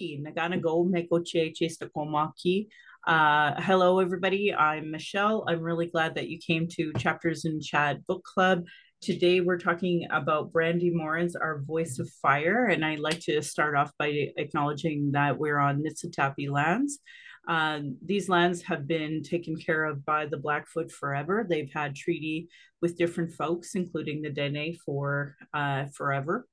Nagana Go Mekoche Chestakomaki. Uh, hello, everybody. I'm Michelle. I'm really glad that you came to Chapters in Chat Book Club. Today, we're talking about Brandi Morin's, our voice of fire. And I'd like to start off by acknowledging that we're on Nitsitapi lands. Uh, these lands have been taken care of by the Blackfoot forever. They've had treaty with different folks, including the Dene, for uh, forever.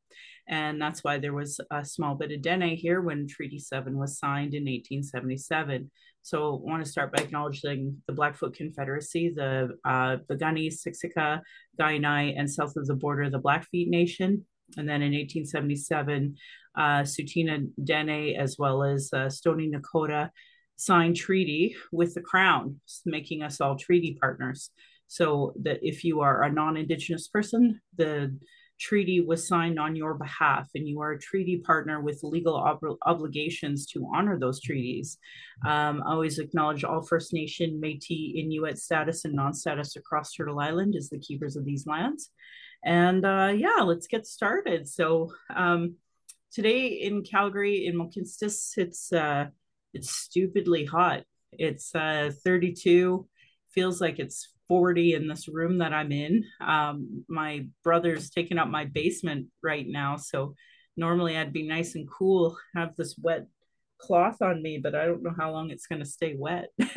And that's why there was a small bit of Dene here when Treaty 7 was signed in 1877. So I want to start by acknowledging the Blackfoot Confederacy, the uh, Piikani, Siksika, Kainai, and south of the border, the Blackfeet Nation. And then in 1877, uh, Tsuut'ina Dene, as well as uh, Stoney Nakoda, signed treaty with the crown, making us all treaty partners. So that if you are a non-indigenous person, the treaty was signed on your behalf and you are a treaty partner with legal ob- obligations to honor those treaties. Um, I always acknowledge all First Nation, Métis, Inuit status and non-status across Turtle Island as the keepers of these lands. And uh, yeah, let's get started. So um, today in Calgary, in Mohkinstsis, it's uh, it's stupidly hot. It's uh, 32, feels like it's 40 in this room that I'm in. Um, my brother's taking up my basement right now. So normally I'd be nice and cool, have this wet cloth on me, but I don't know how long it's going to stay wet.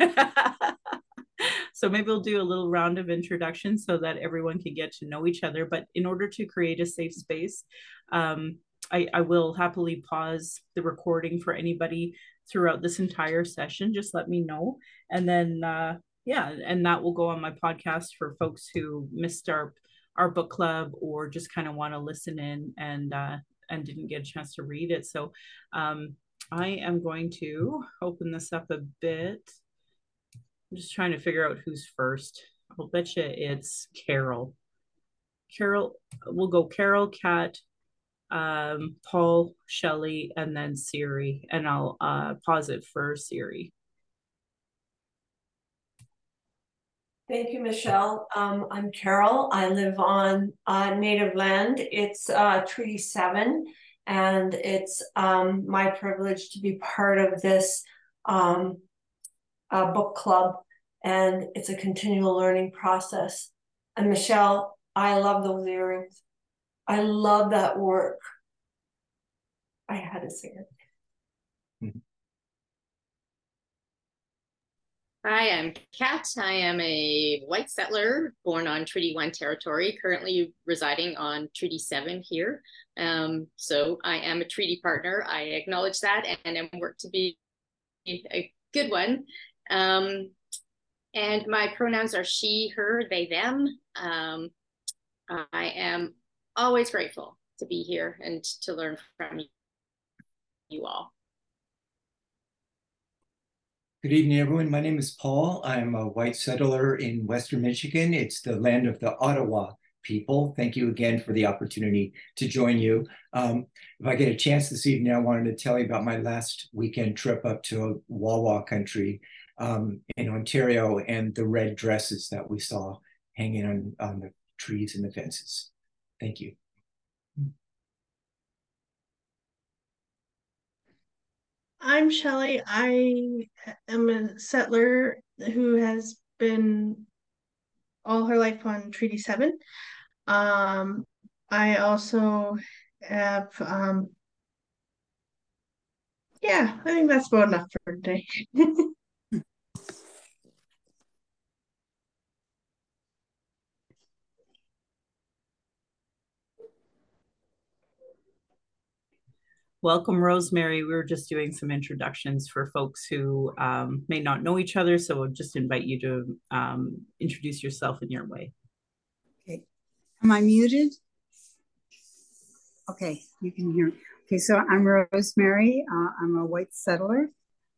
so maybe we'll do a little round of introduction so that everyone can get to know each other. But in order to create a safe space, um, I, I will happily pause the recording for anybody throughout this entire session. Just let me know. And then, uh, yeah, and that will go on my podcast for folks who missed our our book club or just kind of want to listen in and uh, and didn't get a chance to read it. So um, I am going to open this up a bit. I'm just trying to figure out who's first. I'll bet you it's Carol. Carol, we'll go Carol, Kat, um, Paul, Shelley, and then Siri. And I'll uh, pause it for Siri. Thank you, Michelle. Um, I'm Carol. I live on uh, native land. It's uh, Treaty 7, and it's um, my privilege to be part of this um, uh, book club, and it's a continual learning process. And Michelle, I love those earrings. I love that work. I had to say it. Mm-hmm. Hi, I'm Kat. I am a white settler born on Treaty 1 territory, currently residing on Treaty 7 here. Um, so I am a treaty partner. I acknowledge that and am work to be a good one. Um, and my pronouns are she, her, they, them. Um, I am always grateful to be here and to learn from you all. Good evening, everyone. My name is Paul. I'm a white settler in Western Michigan. It's the land of the Ottawa people. Thank you again for the opportunity to join you. Um, if I get a chance this evening, I wanted to tell you about my last weekend trip up to Wawa country um, in Ontario and the red dresses that we saw hanging on, on the trees and the fences. Thank you. I'm Shelley. I am a settler who has been all her life on Treaty 7. Um, I also have, um, yeah, I think that's about enough for today. Welcome, Rosemary. We were just doing some introductions for folks who um, may not know each other, so we'll just invite you to um, introduce yourself in your way. Okay. Am I muted? Okay, you can hear. Okay, so I'm Rosemary. Uh, I'm a white settler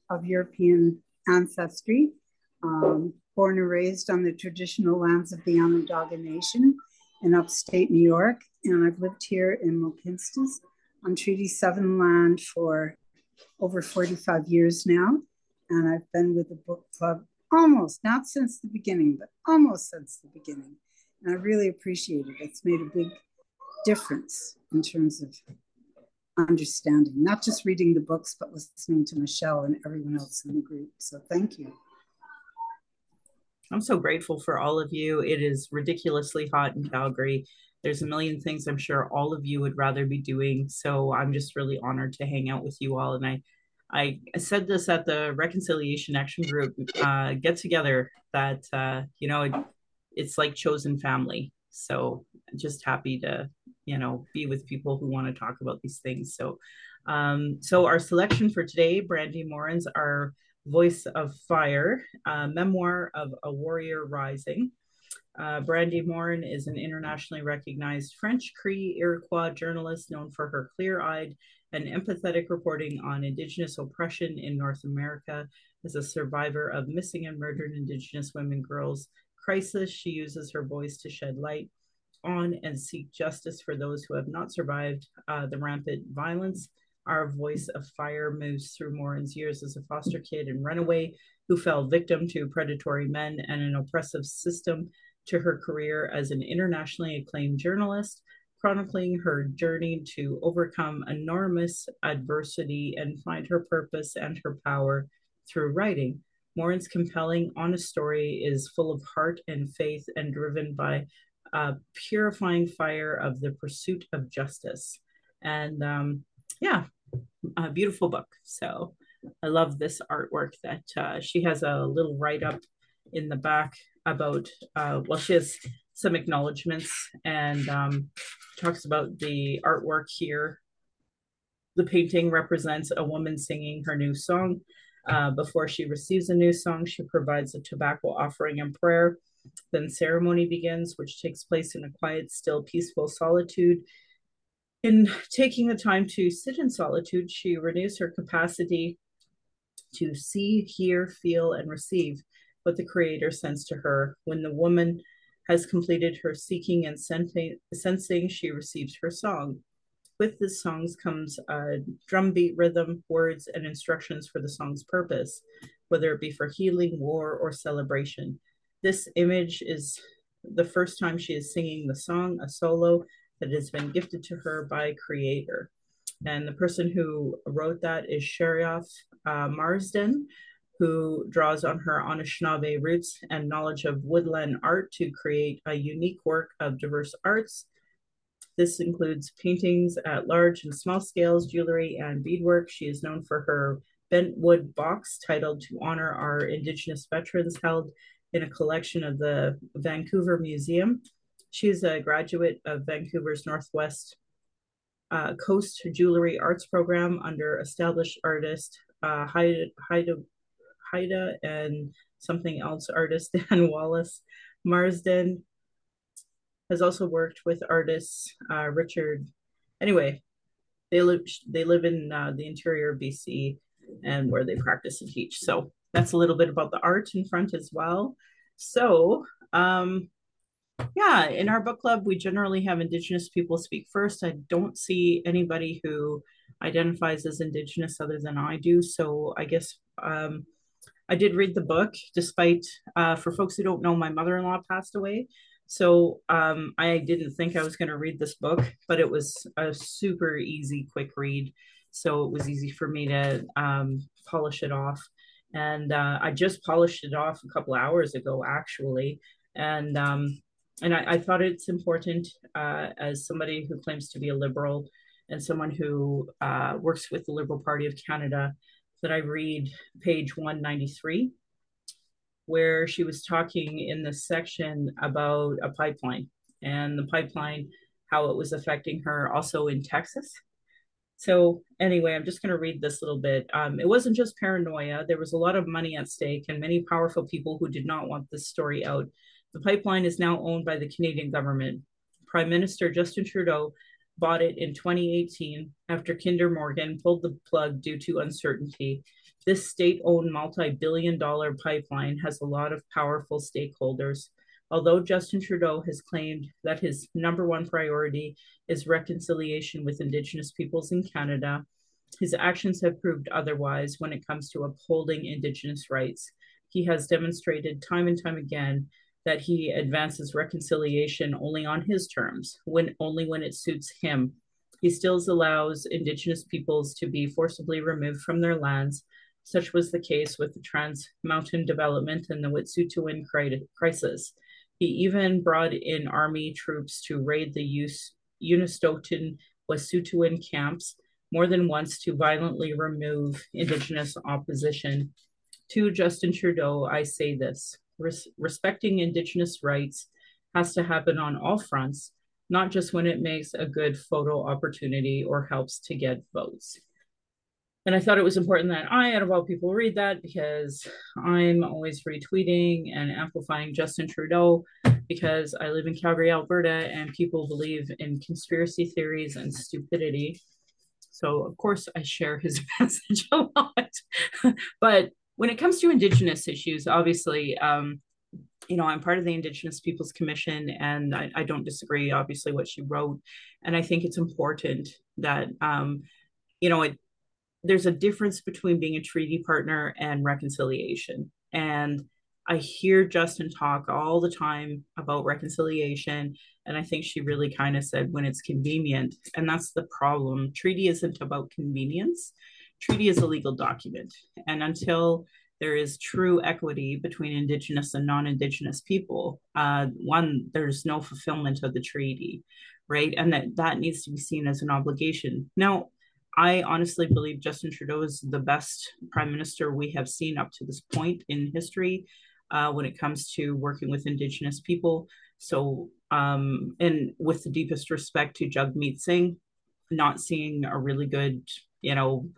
of European ancestry, um, born and raised on the traditional lands of the Onondaga Nation in upstate New York, and I've lived here in Mohkinstsis on Treaty 7 land for over 45 years now. And I've been with the book club almost, not since the beginning, but almost since the beginning. And I really appreciate it. It's made a big difference in terms of understanding, not just reading the books, but listening to Michelle and everyone else in the group. So thank you. I'm so grateful for all of you. It is ridiculously hot in Calgary. There's a million things I'm sure all of you would rather be doing. So I'm just really honored to hang out with you all. And I, I said this at the Reconciliation Action Group uh, get together that uh, you know it, it's like chosen family. So just happy to you know be with people who want to talk about these things. So, um, so our selection for today, Brandi Morin's our Voice of Fire, memoir of a warrior rising. Uh, Brandi Morin is an internationally recognized French Cree Iroquois journalist known for her clear eyed and empathetic reporting on Indigenous oppression in North America. As a survivor of missing and murdered Indigenous women girls crisis, she uses her voice to shed light on and seek justice for those who have not survived uh, the rampant violence. Our voice of fire moves through Morin's years as a foster kid and runaway who fell victim to predatory men and an oppressive system to her career as an internationally acclaimed journalist, chronicling her journey to overcome enormous adversity and find her purpose and her power through writing. Morin's compelling, honest story is full of heart and faith and driven by a purifying fire of the pursuit of justice. And um, yeah, a beautiful book. So I love this artwork that uh, she has a little write up in the back about, uh, well, she has some acknowledgments and um, talks about the artwork here. The painting represents a woman singing her new song. Uh, before she receives a new song, she provides a tobacco offering and prayer. Then ceremony begins, which takes place in a quiet, still, peaceful solitude. In taking the time to sit in solitude, she renews her capacity to see, hear, feel, and receive what the Creator sends to her. When the woman has completed her seeking and sensing, she receives her song. With the songs comes a drumbeat rhythm, words, and instructions for the song's purpose, whether it be for healing, war, or celebration. This image is the first time she is singing the song, a solo that has been gifted to her by Creator. And the person who wrote that is Sherioth uh, Marsden, who draws on her Anishinaabe roots and knowledge of woodland art to create a unique work of diverse arts. This includes paintings at large and small scales, jewelry, and beadwork. She is known for her bent wood box titled To Honor Our Indigenous Veterans, held in a collection of the Vancouver Museum. She is a graduate of Vancouver's Northwest uh, Coast Jewelry Arts Program under established artist uh, Haida, Haida Haida and something else artist Dan Wallace. Marsden has also worked with artists uh, Richard. Anyway, they live they live in uh, the interior of BC and where they practice and teach. So that's a little bit about the art in front as well. So um, yeah, in our book club, we generally have Indigenous people speak first. I don't see anybody who identifies as Indigenous other than I do. So I guess um, I did read the book, despite uh, for folks who don't know, my mother in law passed away. So um, I didn't think I was going to read this book, but it was a super easy, quick read. So it was easy for me to um, polish it off. And uh, I just polished it off a couple hours ago, actually. And um, and I, I, thought it's important uh, as somebody who claims to be a liberal and someone who uh, works with the Liberal Party of Canada that I read page 193, where she was talking in this section about a pipeline and the pipeline, how it was affecting her also in Texas. So, anyway, I'm just going to read this little bit. Um, it wasn't just paranoia, there was a lot of money at stake and many powerful people who did not want this story out. The pipeline is now owned by the Canadian government. Prime Minister Justin Trudeau bought it in 2018 after Kinder Morgan pulled the plug due to uncertainty. This state owned multi billion dollar pipeline has a lot of powerful stakeholders. Although Justin Trudeau has claimed that his number one priority is reconciliation with Indigenous peoples in Canada, his actions have proved otherwise when it comes to upholding Indigenous rights. He has demonstrated time and time again that he advances reconciliation only on his terms, when only when it suits him. He still allows Indigenous peoples to be forcibly removed from their lands. Such was the case with the Trans Mountain development and the Wet'suwet'en crisis. He even brought in army troops to raid the Unistoten Wet'suwet'en camps more than once to violently remove Indigenous opposition. To Justin Trudeau, I say this res- respecting Indigenous rights has to happen on all fronts, not just when it makes a good photo opportunity or helps to get votes. And I thought it was important that I, out of all people, read that because I'm always retweeting and amplifying Justin Trudeau because I live in Calgary, Alberta, and people believe in conspiracy theories and stupidity. So, of course, I share his message a lot. but when it comes to Indigenous issues, obviously, um, you know, I'm part of the Indigenous Peoples Commission, and I, I, don't disagree, obviously, what she wrote. And I think it's important that, um, you know, it, there's a difference between being a treaty partner and reconciliation. And I hear Justin talk all the time about reconciliation. And I think she really kind of said when it's convenient. And that's the problem. Treaty isn't about convenience, treaty is a legal document. And until there is true equity between Indigenous and non Indigenous people, uh, one, there's no fulfillment of the treaty, right? And that, that needs to be seen as an obligation. Now, I honestly believe Justin Trudeau is the best prime minister we have seen up to this point in history uh, when it comes to working with Indigenous people. So, um, and with the deepest respect to Jagmeet Singh, not seeing a really good, you know,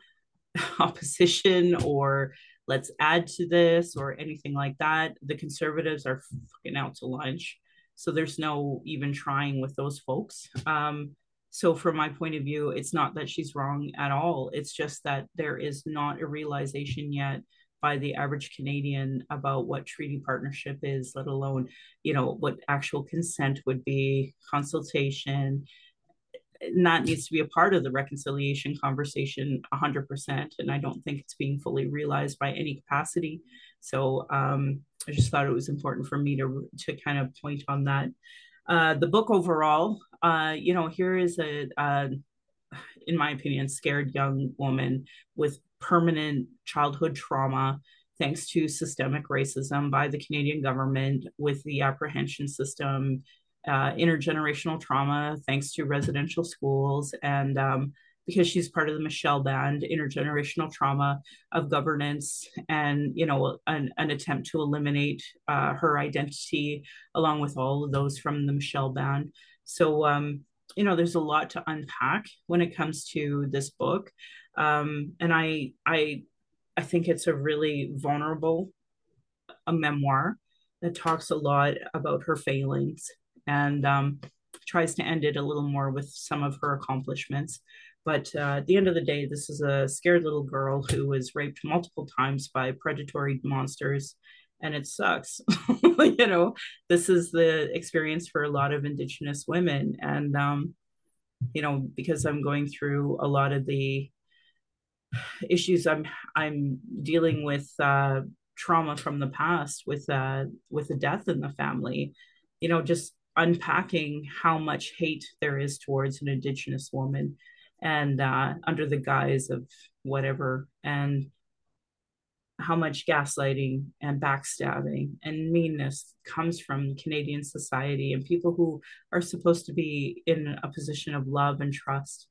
opposition or let's add to this or anything like that. The conservatives are fucking out to lunch. So there's no even trying with those folks. Um, so from my point of view, it's not that she's wrong at all. It's just that there is not a realization yet by the average Canadian about what treaty partnership is, let alone, you know, what actual consent would be, consultation, and that needs to be a part of the reconciliation conversation 100% and i don't think it's being fully realized by any capacity. So um, i just thought it was important for me to to kind of point on that. Uh, the book overall uh, you know here is a uh, in my opinion scared young woman with permanent childhood trauma thanks to systemic racism by the canadian government with the apprehension system uh, intergenerational trauma thanks to residential schools and um, because she's part of the Michel Band, intergenerational trauma of governance, and you know, an, an attempt to eliminate uh, her identity along with all of those from the Michel Band. So, um, you know, there's a lot to unpack when it comes to this book, um, and I, I, I think it's a really vulnerable, a memoir that talks a lot about her failings and um, tries to end it a little more with some of her accomplishments. But uh, at the end of the day, this is a scared little girl who was raped multiple times by predatory monsters, and it sucks. you know, this is the experience for a lot of Indigenous women, and um, you know, because I'm going through a lot of the issues I'm I'm dealing with uh, trauma from the past with uh, with a death in the family. You know, just unpacking how much hate there is towards an indigenous woman and uh, under the guise of whatever and how much gaslighting and backstabbing and meanness comes from Canadian society and people who are supposed to be in a position of love and trust.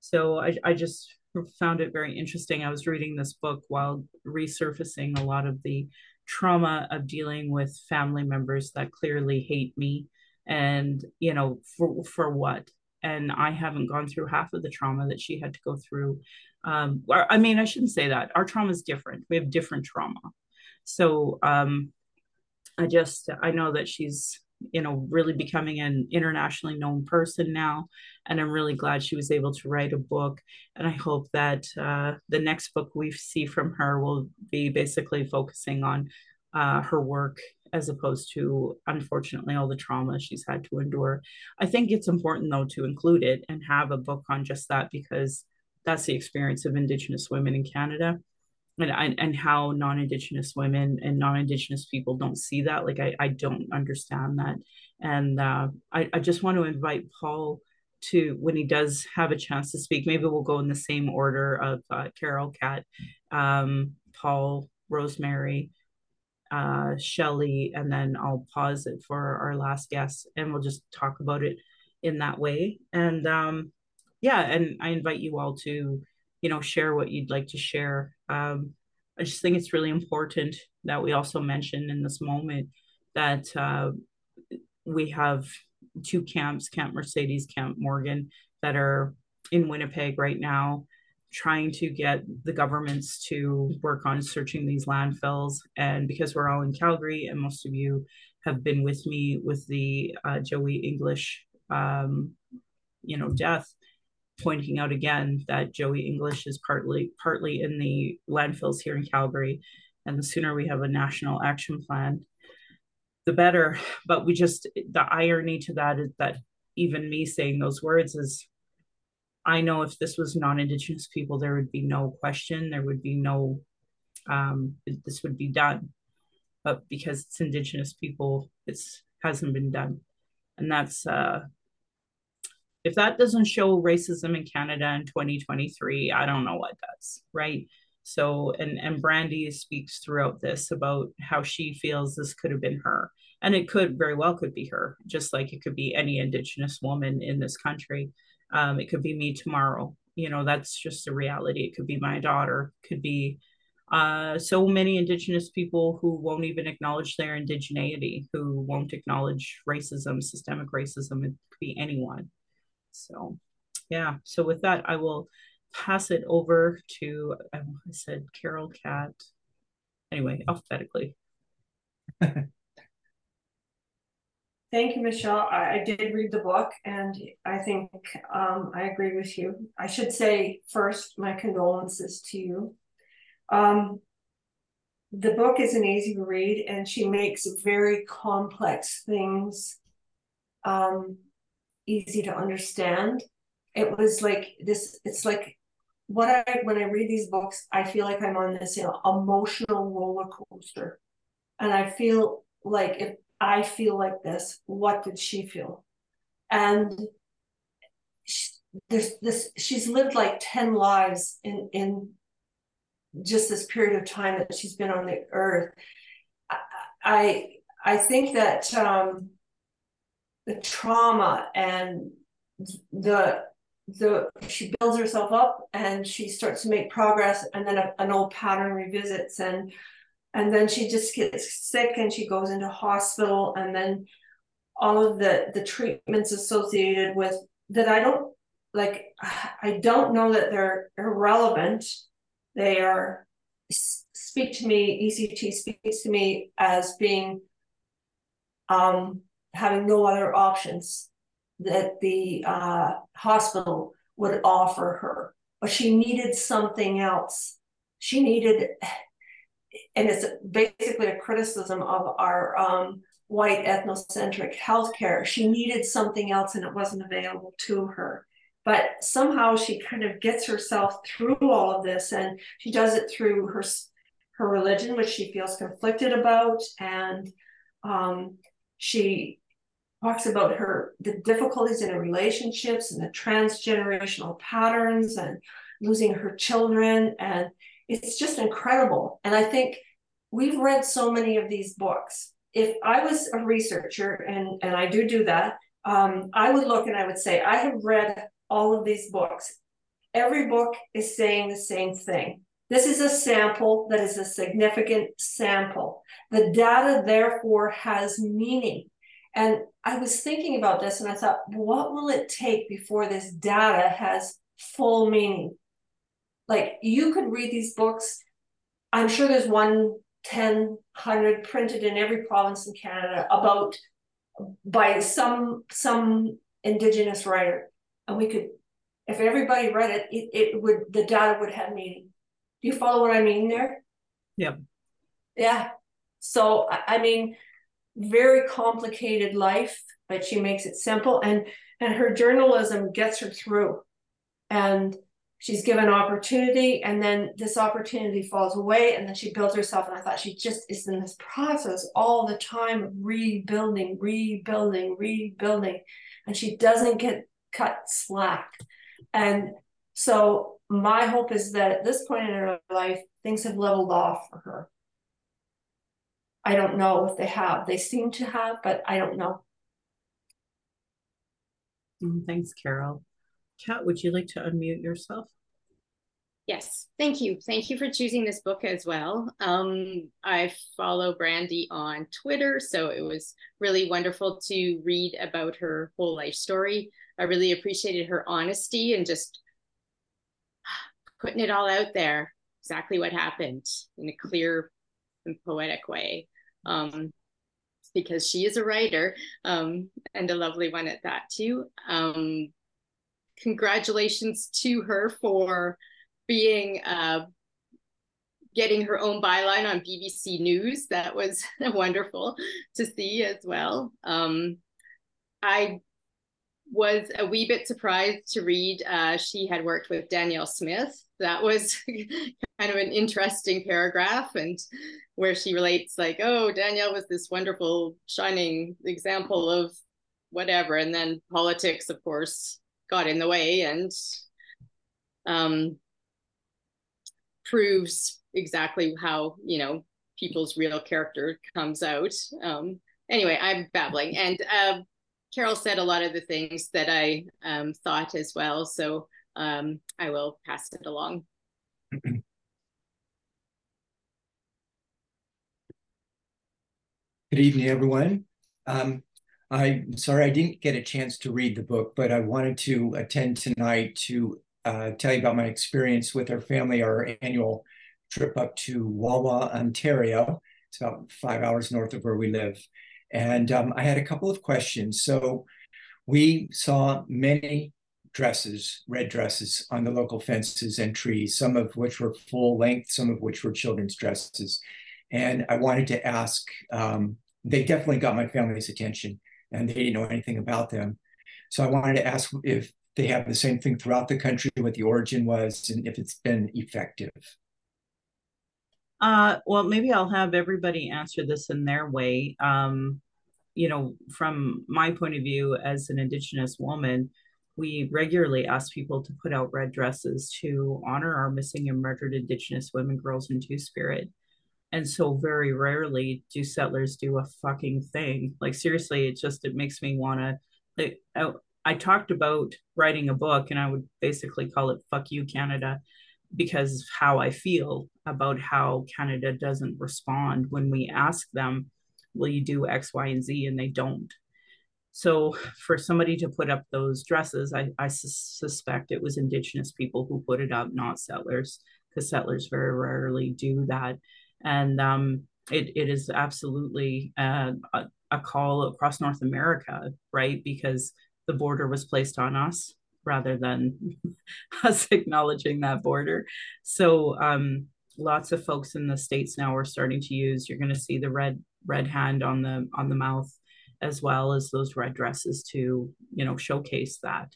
So I, I just found it very interesting. I was reading this book while resurfacing a lot of the trauma of dealing with family members that clearly hate me and you know for for what? And i haven't gone through half of the trauma that she had to go through. Um i mean i shouldn't say that. Our trauma is different. We have different trauma. So um i just i know that she's you know really becoming an internationally known person now and i'm really glad she was able to write a book. And i hope that uh, the next book we see from her will be basically focusing on uh, her work as opposed to unfortunately all the trauma she's had to endure. I think it's important though to include it and have a book on just that because that's the experience of Indigenous women in Canada. And, and how non-indigenous women and non-indigenous people don't see that like i, I don't understand that and uh, I, I just want to invite paul to when he does have a chance to speak. Maybe we'll go in the same order of uh, Carol, Kat um, Paul, Rosemary, uh, Shelly, and then I'll pause it for our last guest, and we'll just talk about it in that way. And um, yeah, and I invite you all to, you know, share what you'd like to share. Um, I just think it's really important that we also mention in this moment that uh, we have two camps, Camp Marcedes, Camp Morgan, that are in Winnipeg right now, trying to get the governments to work on searching these landfills. And because we're all in Calgary, and most of you have been with me with the uh, Joey English, um, you know, death, pointing out again that Joey English is partly partly in the landfills here in Calgary, and the sooner we have a national action plan, the better. But we just the irony to that is that even me saying those words is I know if this was non-indigenous people, there would be no question, there would be no um, this would be done. But because it's indigenous people, it's hasn't been done. And that's uh if that doesn't show racism in Canada in 2023, I don't know what does, right? So, and and Brandi speaks throughout this about how she feels this could have been her, and it could very well could be her, just like it could be any Indigenous woman in this country. Um, it could be me tomorrow. You know, that's just the reality. It could be my daughter. Could be uh, so many Indigenous people who won't even acknowledge their indigeneity, who won't acknowledge racism, systemic racism. It could be anyone. So, yeah. So with that, I will pass it over to, I said Carol Kat. Anyway, alphabetically. Thank you, Michelle. I, I, did read the book and I think um, I agree with you. I should say first, my condolences to you. Um, the book is an easy read and she makes very complex things um, easy to understand. It was like this, it's like what I when I read these books, I feel like I'm on this you know, emotional roller coaster. And I feel like if I feel like this, what did she feel? And she, there's this she's lived like 10 lives in in just this period of time that she's been on the earth. I I, I think that um, the trauma and the the she builds herself up and she starts to make progress and then a, an old pattern revisits and and then she just gets sick and she goes into hospital and then all of the the treatments associated with that I don't like I don't know that they're irrelevant they are speak to me ECT speaks to me as being um having no other options that the uh, hospital would offer her. But she needed something else. She needed, and it's basically a criticism of our um, white ethnocentric healthcare. She needed something else and it wasn't available to her. But somehow she kind of gets herself through all of this and she does it through her, her religion, which she feels conflicted about. And um, she talks about her the difficulties in her relationships and the transgenerational patterns and losing her children and it's just incredible. And i think we've read so many of these books. If i was a researcher and and i do do that um, i would look and i would say i have read all of these books. Every book is saying the same thing. This is a sample that is a significant sample. The data therefore has meaning. And I was thinking about this and I thought, what will it take before this data has full meaning? Like you could read these books. I'm sure there's one, 10, 100 printed in every province in Canada about by some some indigenous writer. And we could, if everybody read it, it, it would the data would have meaning. Do you follow what I mean there? Yeah. Yeah. So I mean, very complicated life, but she makes it simple and and her journalism gets her through. And she's given opportunity and then this opportunity falls away and then she builds herself and i thought she just is in this process all the time rebuilding rebuilding rebuilding and she doesn't get cut slack. And so my hope is that at this point in her life, things have leveled off for her. I don't know if they have. They seem to have, but I don't know. Mm, thanks, Carol. Kat, would you like to unmute yourself? Yes, thank you. Thank you for choosing this book as well. Um, I follow Brandi on Twitter, so it was really wonderful to read about her whole life story. I really appreciated her honesty and just putting it all out there, exactly what happened in a clear and poetic way. Um, because she is a writer um, and a lovely one at that too. Um, congratulations to her for being uh, getting her own byline on BBC News. That was wonderful to see as well. Um, I was a wee bit surprised to read uh, she had worked with Danielle Smith. That was kind of an interesting paragraph, and where she relates, like, oh, Danielle was this wonderful, shining example of whatever. And then politics, of course, got in the way. And um, proves exactly how you know people's real character comes out. Um, anyway, I'm babbling, and uh, Carol said a lot of the things that I um, thought as well. So um, I will pass it along. Good evening, everyone. Um, I'm sorry I didn't get a chance to read the book, but I wanted to attend tonight to uh, tell you about my experience with our family, our annual trip up to Wawa, Ontario. It's about five hours north of where we live. And um, I had a couple of questions. So we saw many dresses, red dresses on the local fences and trees, some of which were full length, some of which were children's dresses. And I wanted to ask, um, they definitely got my family's attention and they didn't know anything about them. So I wanted to ask if they have the same thing throughout the country, what the origin was, and if it's been effective. Uh, well, maybe I'll have everybody answer this in their way. Um, you know, from my point of view as an Indigenous woman, we regularly ask people to put out red dresses to honor our missing and murdered Indigenous women, girls, and Two Spirit. And so, very rarely do settlers do a fucking thing. Like seriously, it just it makes me want to. Like, I, I talked about writing a book, and I would basically call it "Fuck You, Canada." because how I feel about how Canada doesn't respond when we ask them, will you do X, Y, and Z? And they don't. So for somebody to put up those dresses, I, I su- suspect it was Indigenous people who put it up, not settlers, because settlers very rarely do that. And um, it, it is absolutely uh, a, a call across North America, right? Because the border was placed on us rather than us acknowledging that border. So um, lots of folks in the states now are starting to use. You're going to see the red red hand on the on the mouth, as well as those red dresses to you know showcase that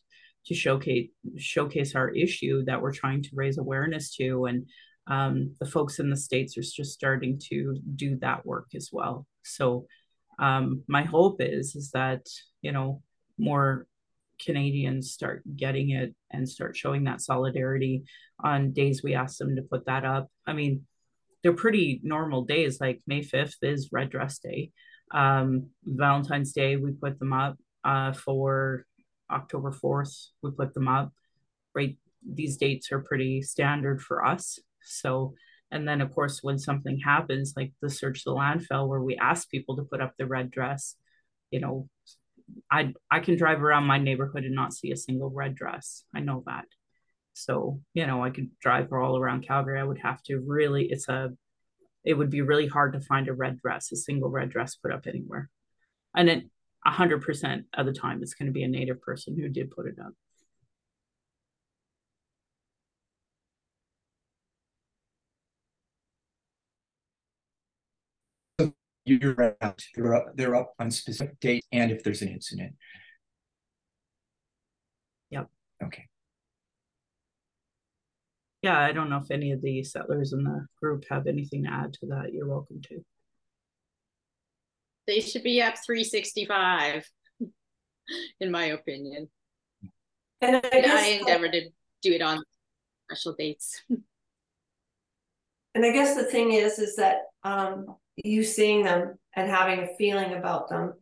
to showcase showcase our issue that we're trying to raise awareness to and um, the folks in the states are just starting to do that work as well so um, my hope is is that you know more Canadians start getting it and start showing that solidarity on days we ask them to put that up. I mean, they're pretty normal days. Like May 5th is Red Dress Day. Um, Valentine's Day, we put them up. Uh, for October 4th, we put them up. Right. These dates are pretty standard for us. So, and then of course, when something happens, like the search the landfill, where we ask people to put up the red dress, you know, I I can drive around my neighborhood and not see a single red dress. I know that. So, you know, I could drive all around Calgary. I would have to really it's a it would be really hard to find a red dress, a single red dress put up anywhere. And hundred percent of the time it's going to be a native person who did put it up. Year round. They're up, they're up on specific dates and if there's an incident. Yep. Okay. Yeah, I don't know if any of the settlers in the group have anything to add to that. You're welcome to. They should be up 365, in my opinion. And I, I endeavor to do it on special dates. and I guess the thing is, is that um, you seeing them and having a feeling about them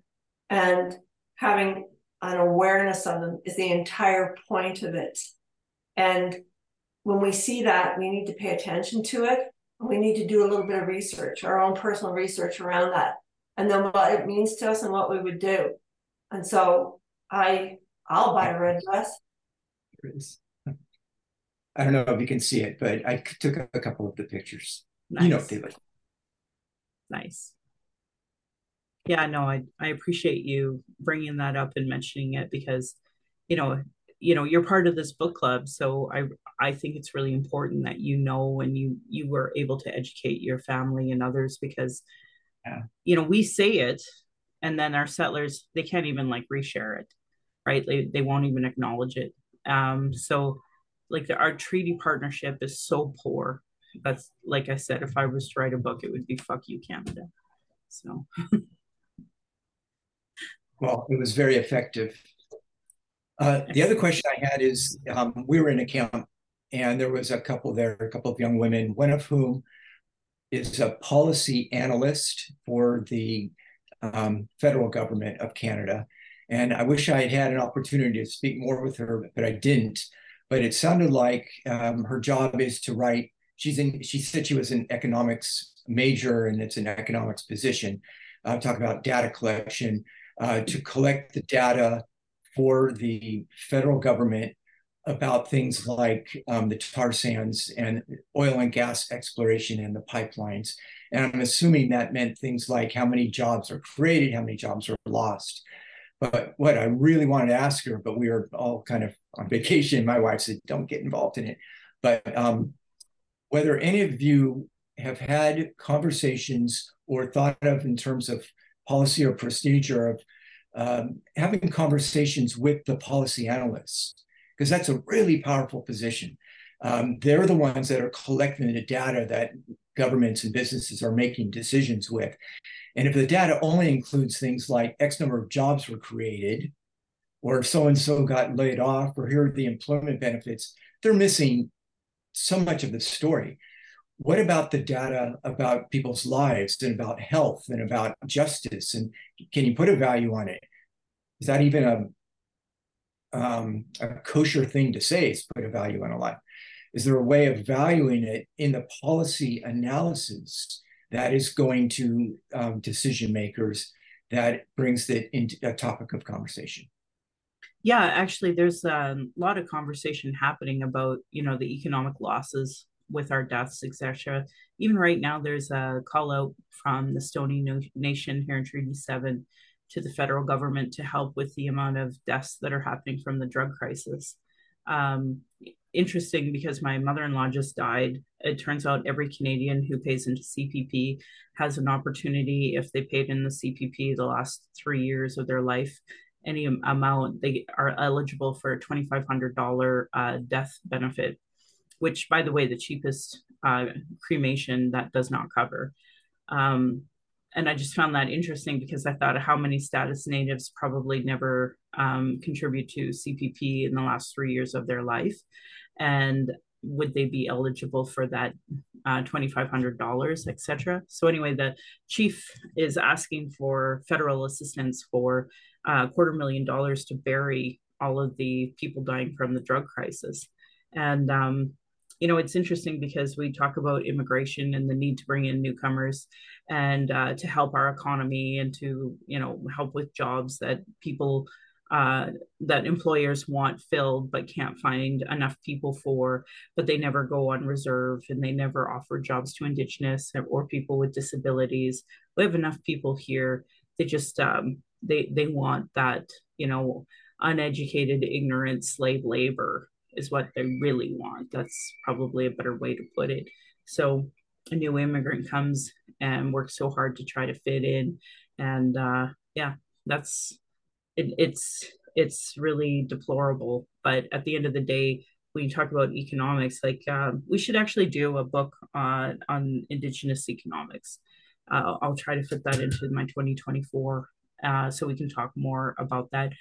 and having an awareness of them is the entire point of it. And when we see that, we need to pay attention to it. We need to do a little bit of research, our own personal research around that, and then what it means to us and what we would do. And so I, I'll buy a red dress. There is. I don't know if you can see it, but I took a couple of the pictures. Nice. You know what they look. Nice. Yeah, no, I I appreciate you bringing that up and mentioning it because, you know, you know, you're part of this book club, so I I think it's really important that you know and you you were able to educate your family and others because, yeah. you know, we say it, and then our settlers they can't even like reshare it, right? They they won't even acknowledge it. Um, so like the, our treaty partnership is so poor. That's like I said, if I was to write a book, it would be "fuck you, Canada." So. well, it was very effective. Uh, the other question I had is, um, we were in a camp, and there was a couple there, a couple of young women, one of whom is a policy analyst for the um, federal government of Canada. And I wish I had had an opportunity to speak more with her, but I didn't. But it sounded like um, her job is to write. She's in. She said she was an economics major, and it's an economics position. Uh, talk about data collection uh, to collect the data for the federal government about things like um, the tar sands and oil and gas exploration and the pipelines. And I'm assuming that meant things like how many jobs are created, how many jobs are lost. But what I really wanted to ask her, but we were all kind of on vacation. My wife said, don't get involved in it. But um, whether any of you have had conversations or thought of in terms of policy or procedure of um, having conversations with the policy analysts, because that's a really powerful position. Um, they're the ones that are collecting the data that governments and businesses are making decisions with. And if the data only includes things like X number of jobs were created, or if so and so got laid off, or here are the employment benefits, they're missing so much of the story. What about the data about people's lives and about health and about justice? And can you put a value on it? Is that even a um, a kosher thing to say? Is put a value on a life? Is there a way of valuing it in the policy analysis that is going to um, decision makers that brings it into a topic of conversation? Yeah, actually, there's a lot of conversation happening about you know the economic losses with our deaths, etc. Even right now, there's a call out from the Stoney Nation here in Treaty Seven to the federal government to help with the amount of deaths that are happening from the drug crisis. Um, interesting because my mother-in-law just died. It turns out every Canadian who pays into CPP has an opportunity if they paid in the CPP the last three years of their life, any amount they are eligible for a $2,500 uh, death benefit, which by the way, the cheapest uh, cremation that does not cover. Um, and I just found that interesting because I thought how many status natives probably never um, contribute to CPP in the last three years of their life, and would they be eligible for that uh, $2,500, etc. So anyway, the chief is asking for federal assistance for a uh, quarter million dollars to bury all of the people dying from the drug crisis, and um, you know, it's interesting because we talk about immigration and the need to bring in newcomers and uh, to help our economy and to, you know, help with jobs that people, uh, that employers want filled but can't find enough people for, but they never go on reserve and they never offer jobs to Indigenous or people with disabilities. We have enough people here. They just, um, they, they want that, you know, uneducated, ignorant slave labor is what they really want. That's probably a better way to put it. So a new immigrant comes and works so hard to try to fit in, and uh, yeah, that's it, it's it's really deplorable. But at the end of the day, when you talk about economics, like uh, we should actually do a book on on Indigenous economics. Uh, I'll try to fit that into my 2024 uh, so we can talk more about that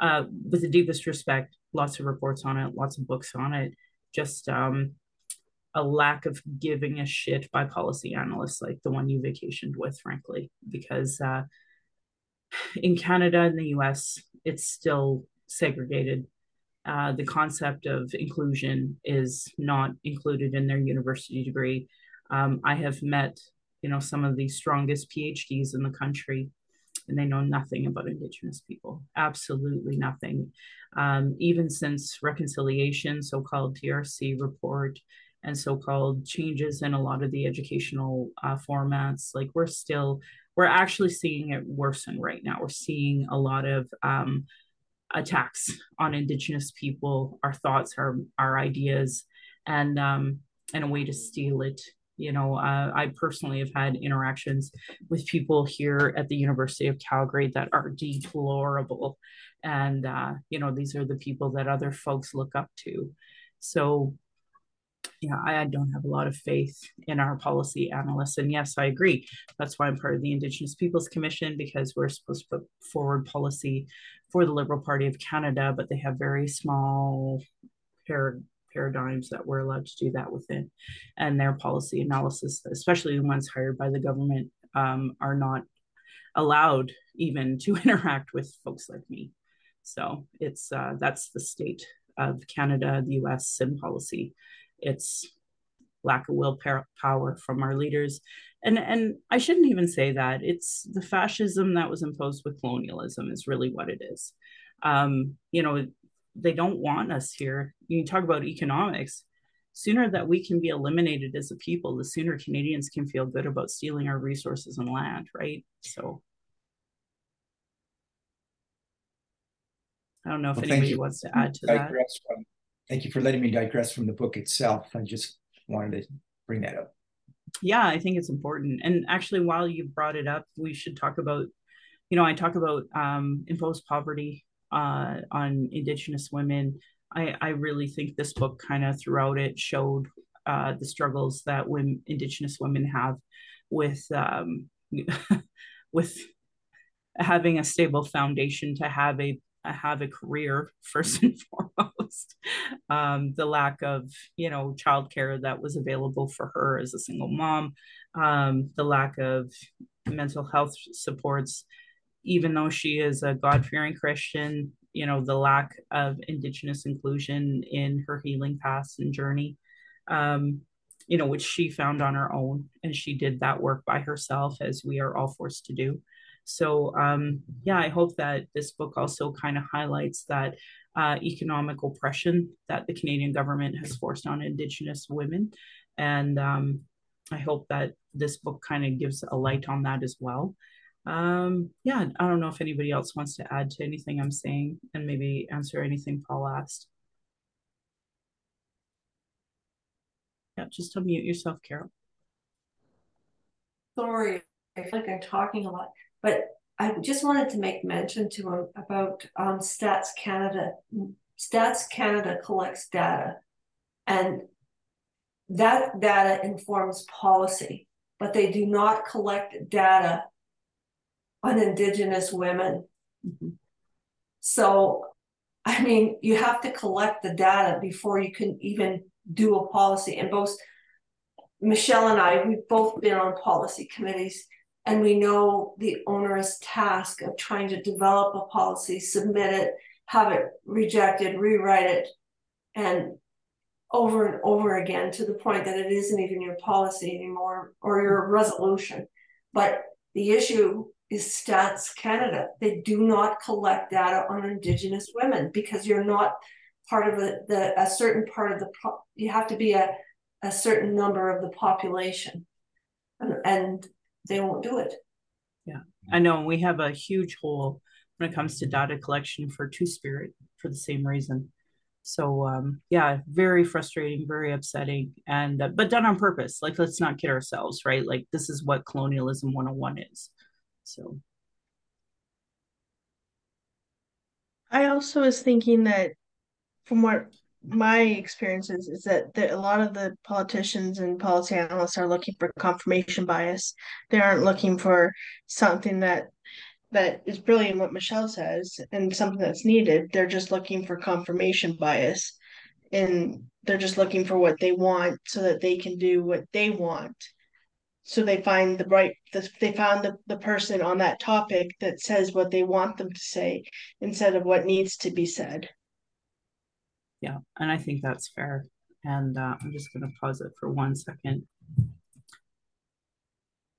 uh, with the deepest respect, lots of reports on it, lots of books on it, just um, a lack of giving a shit by policy analysts like the one you vacationed with, frankly, because uh, in Canada and the US, it's still segregated. Uh, the concept of inclusion is not included in their university degree. Um, I have met, you know, some of the strongest PhDs in the country and they know nothing about Indigenous people, absolutely nothing. Um, even since reconciliation, so called TRC report, and so called changes in a lot of the educational uh, formats, like we're still, we're actually seeing it worsen right now. We're seeing a lot of um, attacks on Indigenous people, our thoughts, our, our ideas, and, um, and a way to steal it you know, uh, I personally have had interactions with people here at the University of Calgary that are deplorable. And, uh, you know, these are the people that other folks look up to. So, yeah, I, don't have a lot of faith in our policy analysts. And yes, I agree. That's why I'm part of the Indigenous Peoples Commission because we're supposed to put forward policy for the Liberal Party of Canada, but they have very small pair paradigms that we're allowed to do that within. And their policy analysis, especially the ones hired by the government, um, are not allowed even to interact with folks like me. So it's uh, that's the state of Canada, the US SIM policy. It's lack of willpower from our leaders. And, and I shouldn't even say that. It's the fascism that was imposed with colonialism is really what it is. Um, you know, they don't want us here. You talk about economics. Sooner that we can be eliminated as a people, the sooner Canadians can feel good about stealing our resources and land, right? So I don't know if well, anybody wants to add to that. Thank you for letting me digress from the book itself. I just wanted to bring that up. Yeah, I think it's important. And actually, while you brought it up, we should talk about, you know, I talk about um, imposed poverty uh, on Indigenous women. I, I really think this book kind of throughout it showed uh, the struggles that women, Indigenous women have with um, with having a stable foundation to have a have a career first and foremost um, the lack of you know childcare that was available for her as a single mom um, the lack of mental health supports even though she is a God-fearing Christian, you know, the lack of Indigenous inclusion in her healing path and journey, um, you know, which she found on her own. And she did that work by herself, as we are all forced to do. So, um, yeah, I hope that this book also kind of highlights that uh, economic oppression that the Canadian government has forced on Indigenous women. And um, I hope that this book kind of gives a light on that as well um, yeah, I don't know if anybody else wants to add to anything I'm saying and maybe answer anything Paul asked. Yeah, just unmute yourself, Carol. Sorry, I feel like I'm talking a lot, but I just wanted to make mention to him about um, Stats Canada. Stats Canada collects data, and that data informs policy, but they do not collect data on Indigenous women. Mm-hmm. So, I mean, you have to collect the data before you can even do a policy. And both Michelle and I, we've both been on policy committees, and we know the onerous task of trying to develop a policy, submit it, have it rejected, rewrite it, and over and over again to the point that it isn't even your policy anymore or your resolution. But the issue is Stats Canada. They do not collect data on Indigenous women because you're not part of a, the, a certain part of the, you have to be a, a certain number of the population and, and they won't do it. Yeah, I know we have a huge hole when it comes to data collection for Two Spirit for the same reason. So um, yeah, very frustrating, very upsetting, and uh, but done on purpose. Like let's not kid ourselves, right? Like this is what colonialism 101 is. So I also was thinking that from what my experiences is that a lot of the politicians and policy analysts are looking for confirmation bias. They aren't looking for something that that is brilliant what Michelle says and something that's needed. They're just looking for confirmation bias and they're just looking for what they want so that they can do what they want. So they find the right the, they found the, the person on that topic that says what they want them to say instead of what needs to be said. Yeah, and I think that's fair. And uh, I'm just going to pause it for one second.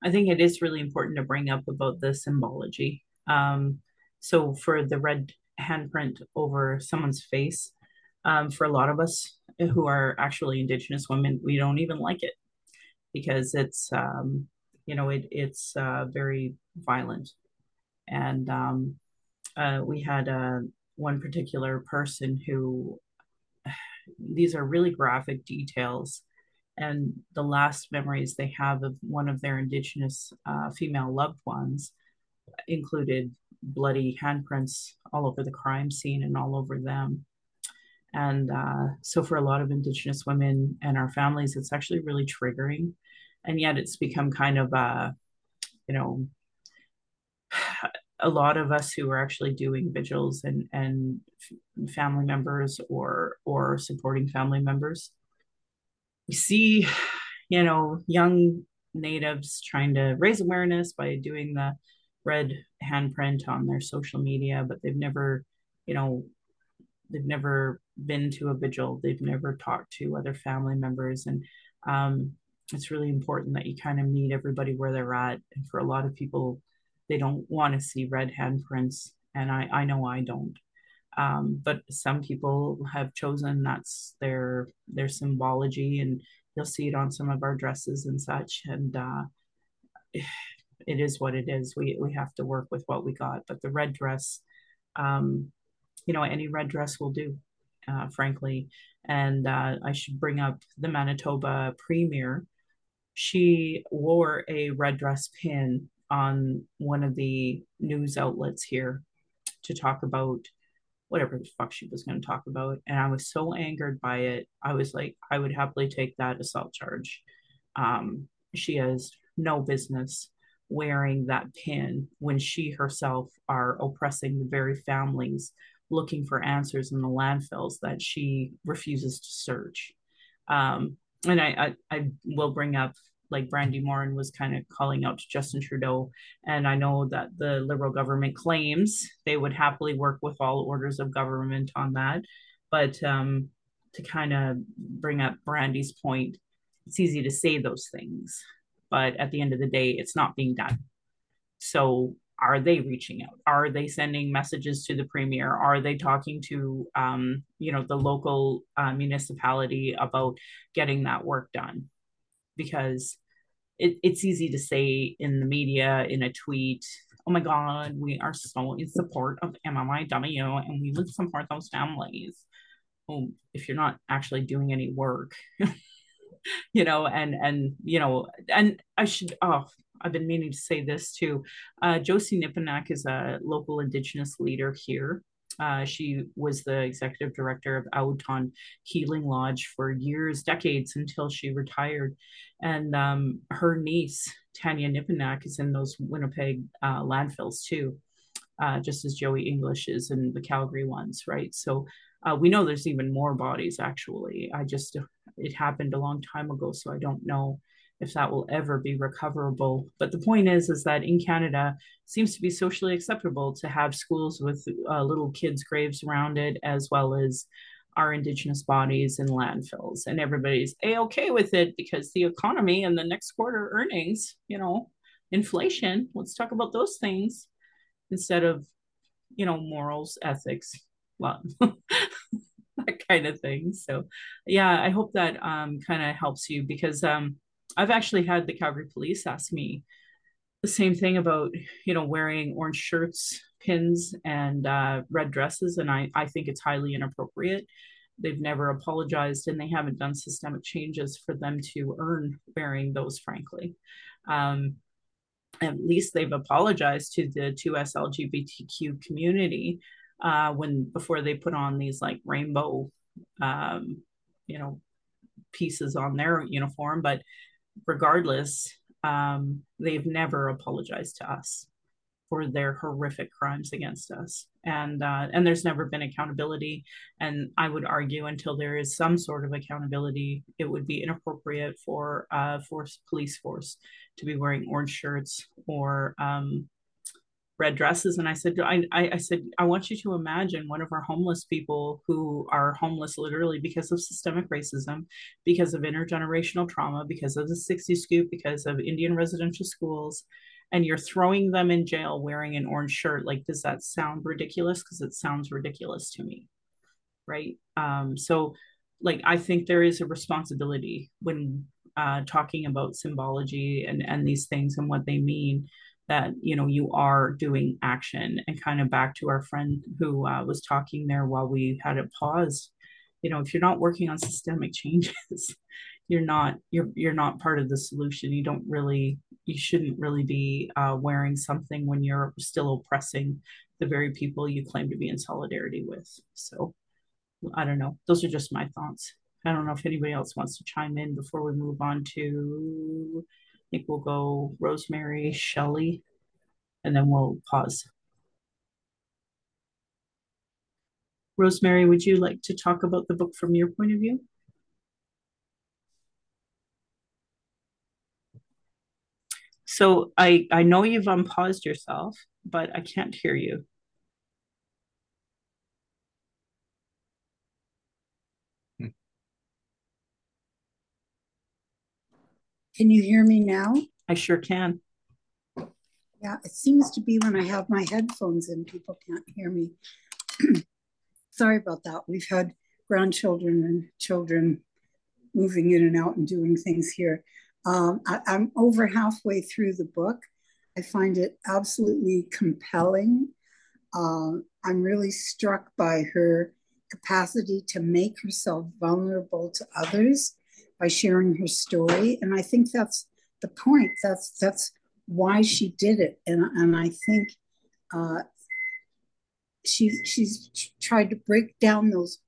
I think it is really important to bring up about the symbology. Um, so for the red handprint over someone's face, um, for a lot of us who are actually Indigenous women, we don't even like it because it's um, you know it it's uh, very violent, and um, uh, we had uh, one particular person who these are really graphic details. And the last memories they have of one of their indigenous uh, female loved ones included bloody handprints all over the crime scene and all over them. And uh, so for a lot of indigenous women and our families it's actually really triggering. And yet it's become kind of a uh, you know a lot of us who are actually doing vigils and and family members or or supporting family members we see you know young natives trying to raise awareness by doing the red handprint on their social media but they've never you know they've never been to a vigil. They've never talked to other family members. And um, it's really important that you kind of meet everybody where they're at. And for a lot of people they don't want to see red handprints and i i know i don't. Um, but some people have chosen that's their their symbology and you'll see it on some of our dresses and such and uh, it is what it is. We we have to work with what we got. But the red dress um, you know any red dress will do uh, frankly. And uh, i should bring up the manitoba premier. She wore a red dress pin on one of the news outlets here to talk about whatever the fuck she was going to talk about. And I was so angered by it. I was like, I would happily take that assault charge. Um, she has no business wearing that pin when she herself are oppressing the very families looking for answers in the landfills that she refuses to search. Um, and I, I, I will bring up like Brandi Morin was kind of calling out to Justin Trudeau. And I know that the Liberal government claims they would happily work with all orders of government on that. But um, to kind of bring up Brandi's point, it's easy to say those things, but at the end of the day, it's not being done. So are they reaching out are they sending messages to the premier are they talking to um, you know the local uh, municipality about getting that work done because it, it's easy to say in the media, in a tweet, oh my God, we are so in support of MMIW and we would support those families. Well, if you're not actually doing any work, you know, and, and, you know, and I should, oh, I've been meaning to say this too. Uh, Josie Nepinak is a local Indigenous leader here uh, she was the executive director of Awo Taan Healing Lodge for years, decades until she retired. And um, her niece, Tanya Nepinak, is in those Winnipeg uh, landfills too, uh, just as Joey English is in the Calgary ones, right? So uh, we know there's even more bodies actually. I just, it happened a long time ago, so I don't know if that will ever be recoverable. But the point is, is that in Canada, seems to be socially acceptable to have schools with uh, little kids' graves around it, as well as our indigenous bodies in landfills, and everybody's a okay with it because the economy and the next quarter earnings, you know, inflation. Let's talk about those things instead of, you know, morals, ethics, love. that kind of thing. So, yeah, I hope that um, kind of helps you because um, I've actually had the Calgary police ask me the same thing about you know wearing orange shirts, pins, and uh, red dresses, and I I think it's highly inappropriate. They've never apologized, and they haven't done systemic changes for them to earn wearing those. Frankly, um, at least they've apologized to the 2S LGBTQ community uh, when before they put on these like rainbow, um, you know, pieces on their uniform, but regardless, um, they've never apologized to us. for their horrific crimes against us and uh, and there's never been accountability and i would argue until there is some sort of accountability it would be inappropriate for uh police force to be wearing orange shirts or um, red dresses and i said I, I said i want you to imagine one of our homeless people who are homeless literally because of systemic racism because of intergenerational trauma because of the 60 scoop because of indian residential schools and you're throwing them in jail wearing an orange shirt. Like does that sound ridiculous? Because it sounds ridiculous to me. Right? Um so like i think there is a responsibility when uh talking about symbology and and these things and what they mean that you know you are doing action. And kind of back to our friend who uh, was talking there while we had it paused you know if you're not working on systemic changes you're not you're you're not part of the solution. You don't really you shouldn't really be uh, wearing something when you're still oppressing the very people you claim to be in solidarity with. So i don't know. Those are just my thoughts. I don't know if anybody else wants to chime in before we move on to think we'll go rosemary shelley and then we'll pause rosemary would you like to talk about the book from your point of view So I I know you've unpaused yourself, but I can't hear you. Can you hear me now? I sure can. Yeah, it seems to be when I have my headphones in, people can't hear me. Sorry about that. We've had grandchildren and children moving in and out and doing things here. Um, I, I'm over halfway through the book. I find it absolutely compelling. Uh, I'm really struck by her capacity to make herself vulnerable to others by sharing her story, and I think that's the point. That's that's why she did it, and and I think uh, she's she's tried to break down those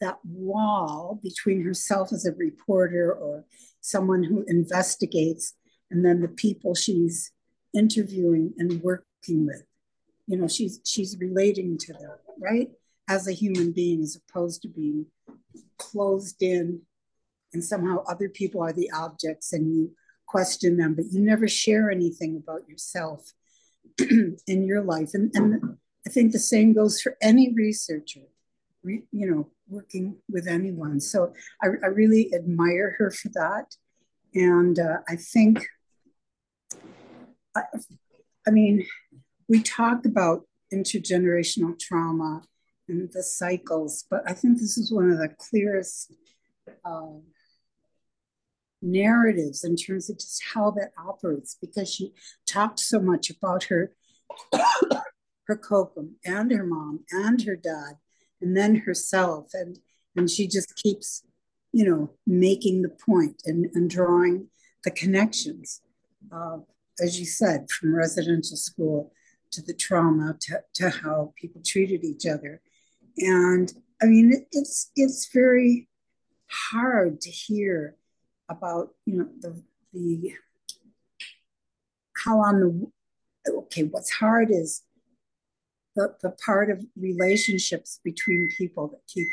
that wall between herself as a reporter or someone who investigates and then the people she's interviewing and working with. You know she's she's relating to them right? As a human being as opposed to being closed in and somehow other people are the objects and you question them but you never share anything about yourself in your life and, and i think the same goes for any researcher you know working with anyone. So I, I really admire her for that. And uh, I think, I, I mean, we talk about intergenerational trauma and the cycles, but I think this is one of the clearest uh, narratives in terms of just how that operates because she talked so much about her her kokum and her mom and her dad and then herself. And and she just keeps you know making the point and, and drawing the connections uh, as you said from residential school to the trauma to, to how people treated each other. And i mean it, it's it's very hard to hear about you know the the how on the okay what's hard is the, the part of relationships between people that keep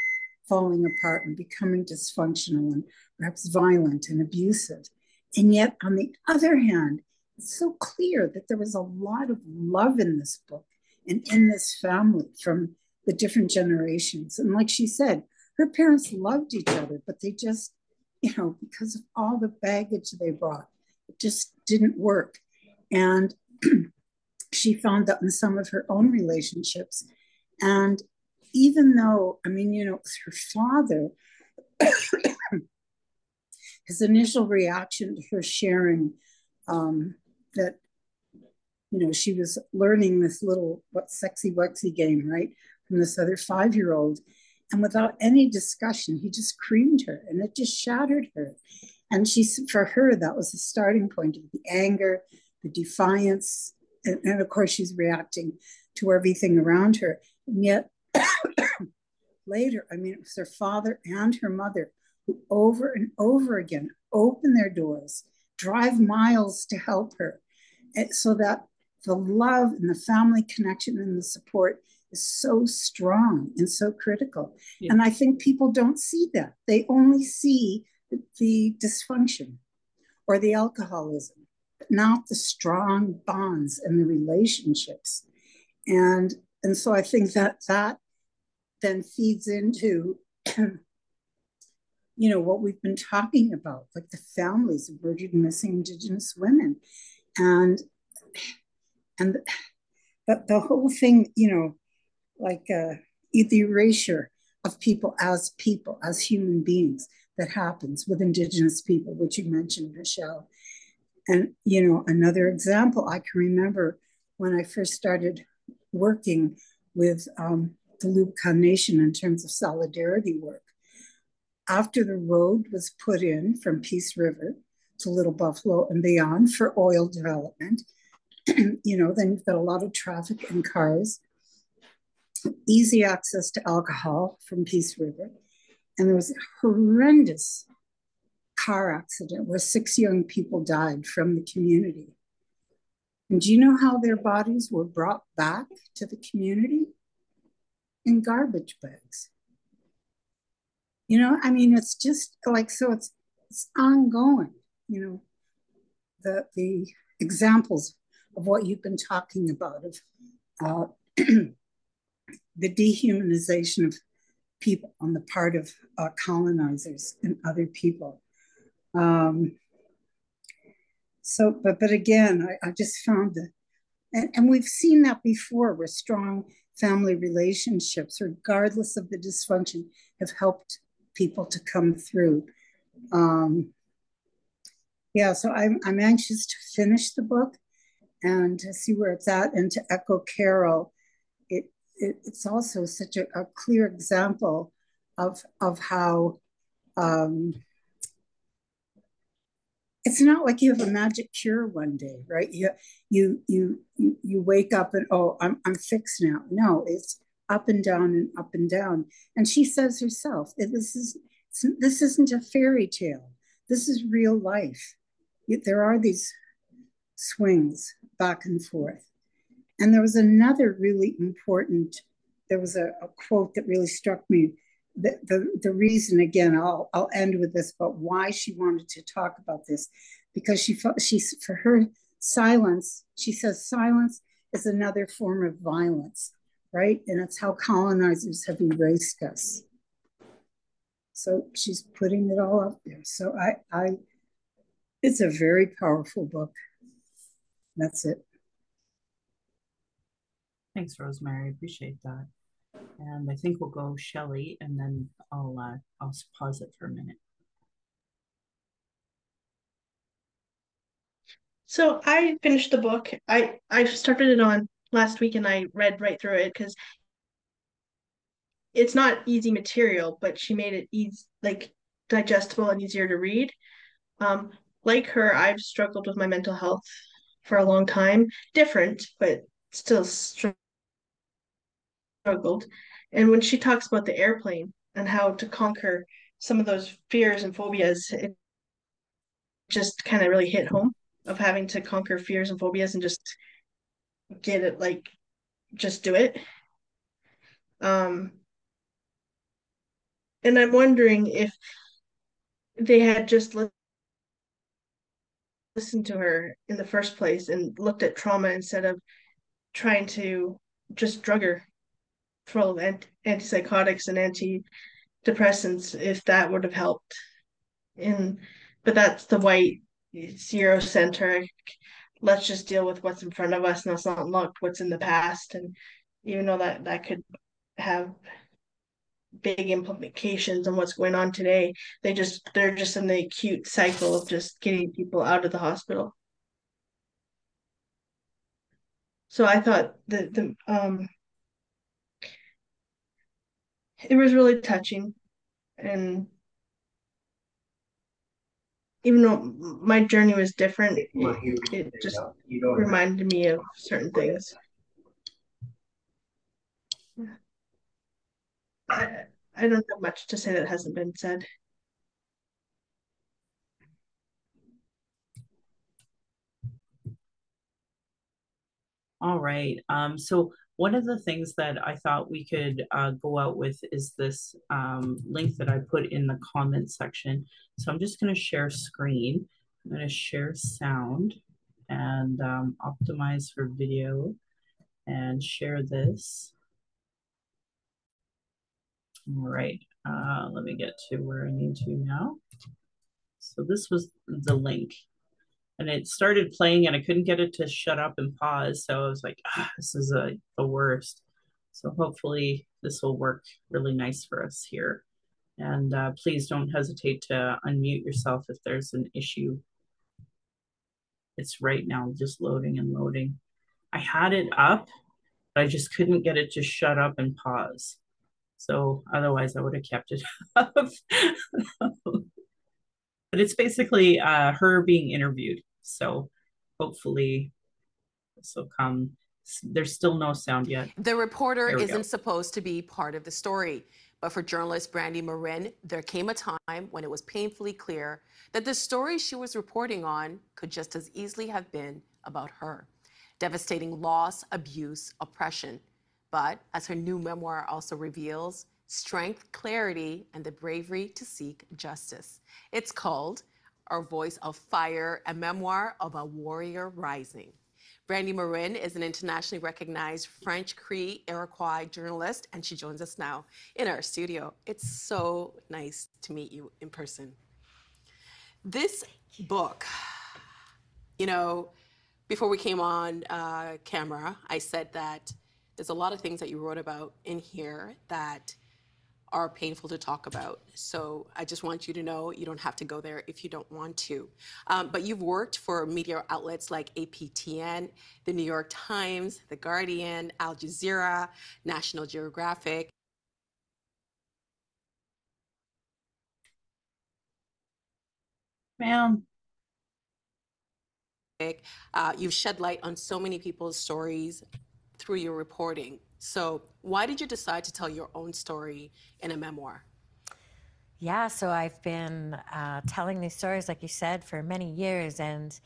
falling apart and becoming dysfunctional and perhaps violent and abusive. And yet, on the other hand, it's so clear that there was a lot of love in this book and in this family from the different generations. And like she said, her parents loved each other, but they just, you know, because of all the baggage they brought, it just didn't work. And she found that in some of her own relationships. And even though, I mean, you know, her father, his initial reaction to her sharing um, that, you know, she was learning this little, what, sexy wexy game, right? From this other five year old. And without any discussion, he just creamed her and it just shattered her. And she, for her, that was the starting point of the anger, the defiance, and, and of course she's reacting to everything around her and yet later i mean it was her father and her mother who over and over again open their doors drive miles to help her so that the love and the family connection and the support is so strong and so critical. Yeah. And I think people don't see that. They only see the, the dysfunction or the alcoholism, but not the strong bonds and the relationships. And and so I think that that then feeds into you know what we've been talking about like the families of murdered and missing indigenous women and and the, the whole thing you know like uh, the erasure of people as people, as human beings that happens with Indigenous people, which you mentioned, Michelle. And, you know, another example I can remember when I first started working with um, the Lubicon Nation in terms of solidarity work. After the road was put in from Peace River to Little Buffalo and beyond for oil development, you know, then you've got a lot of traffic and cars easy access to alcohol from Peace River. And there was a horrendous car accident where six young people died from the community. And do you know how their bodies were brought back to the community? In garbage bags. You know, I mean, it's just like, so it's, it's ongoing, you know, the, the examples of what you've been talking about of uh, the dehumanization of people on the part of uh, colonizers and other people. Um, so, but but again, I, I just found that, and, and we've seen that before, where strong family relationships, regardless of the dysfunction, have helped people to come through. Um, yeah, so I'm I'm anxious to finish the book and to see where it's at, and to echo Carol it's also such a, a, clear example of of how um, it's not like you have a magic cure one day, right? You you you you, wake up and oh, I'm I'm fixed now. No, it's up and down and up and down. And she says herself, this is this isn't a fairy tale. This is real life. There are these swings back and forth. And there was another really important, there was a, a quote that really struck me. The, the, the reason, again, I'll, I'll end with this, but why she wanted to talk about this, because she felt she's for her silence, she says silence is another form of violence, right? And it's how colonizers have erased us. So she's putting it all up there. So I, I, it's a very powerful book. That's it. Thanks, Rosemary. I appreciate that. And I think we'll go Shelly, and then I'll uh, I'll pause it for a minute. So I finished the book. I I started it on last week, and I read right through it because it's not easy material, but she made it easy, like digestible and easier to read. Um, like her, I've struggled with my mental health for a long time. Different, but still struggled. And when she talks about the airplane and how to conquer some of those fears and phobias, it just kind of really hit home of having to conquer fears and phobias and just get it like just do it. Um and I'm wondering if they had just listened to her in the first place and looked at trauma instead of trying to just drug her of antipsychotics and antidepressants if that would have helped. In but that's the white Eurocentric. Let's just deal with what's in front of us and let's not look what's in the past. And even though that that could have big implications on what's going on today, they just they're just in the acute cycle of just getting people out of the hospital. So I thought that the um it was really touching. And even though my journey was different it, it just reminded me of certain things. I, I don't have much to say that hasn't been said. All right. Um, so one of the things that I thought we could uh, go out with is this um, link that I put in the comment section. So I'm just going to share screen. I'm going to share sound and um, optimize for video and share this. All right, uh, let me get to where I need to now. So this was the link and it started playing and I couldn't get it to shut up and pause. So I was like, ah, this is a, the worst. So hopefully this will work really nice for us here. And uh, please don't hesitate to unmute yourself if there's an issue. It's right now just loading and loading. I had it up, but I just couldn't get it to shut up and pause. So otherwise I would have kept it up. but it's basically uh, her being interviewed. So hopefully this will come. There's still no sound yet. The reporter isn't go. supposed to be part of the story. But for journalist Brandi Morin, there came a time when it was painfully clear that the story she was reporting on could just as easily have been about her. Devastating loss, abuse, oppression. But as her new memoir also reveals, strength, clarity, and the bravery to seek justice. It's called Our Voice of Fire, a memoir of a warrior rising. Brandi Morin is an internationally recognized French Cree Iroquois journalist, and she joins us now in our studio. It's so nice to meet you in person. This book, you know, before we came on uh, camera, I said that there's a lot of things that you wrote about in here that are painful to talk about. So I just want you to know you don't have to go there if you don't want to. Um, but you've worked for media outlets like APTN, the New York Times, The Guardian, Al Jazeera, National Geographic. Man, Uh, you've shed light on so many people's stories through your reporting. So why did you decide to tell your own story in a memoir? Yeah, so I've been uh, telling these stories, like you said, for many years, and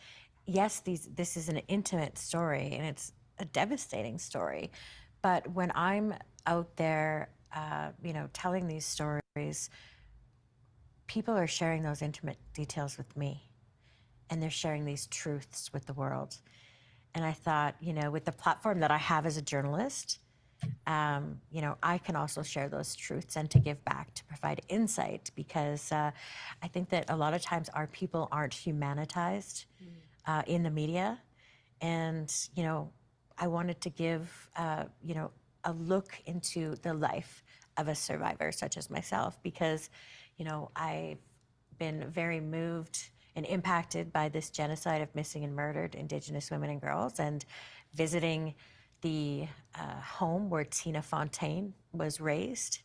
yes, these this is an intimate story, and it's a devastating story. But when I'm out there, uh, you know, telling these stories, people are sharing those intimate details with me, and they're sharing these truths with the world. And I thought, you know, with the platform that I have as a journalist, um, you know, I can also share those truths and to give back, to provide insight, because uh, I think that a lot of times our people aren't humanitized uh, in the media. And, you know, I wanted to give, uh, you know, a look into the life of a survivor such as myself, because, you know, I've been very moved and impacted by this genocide of missing and murdered Indigenous women and girls and visiting the uh, home where Tina Fontaine was raised.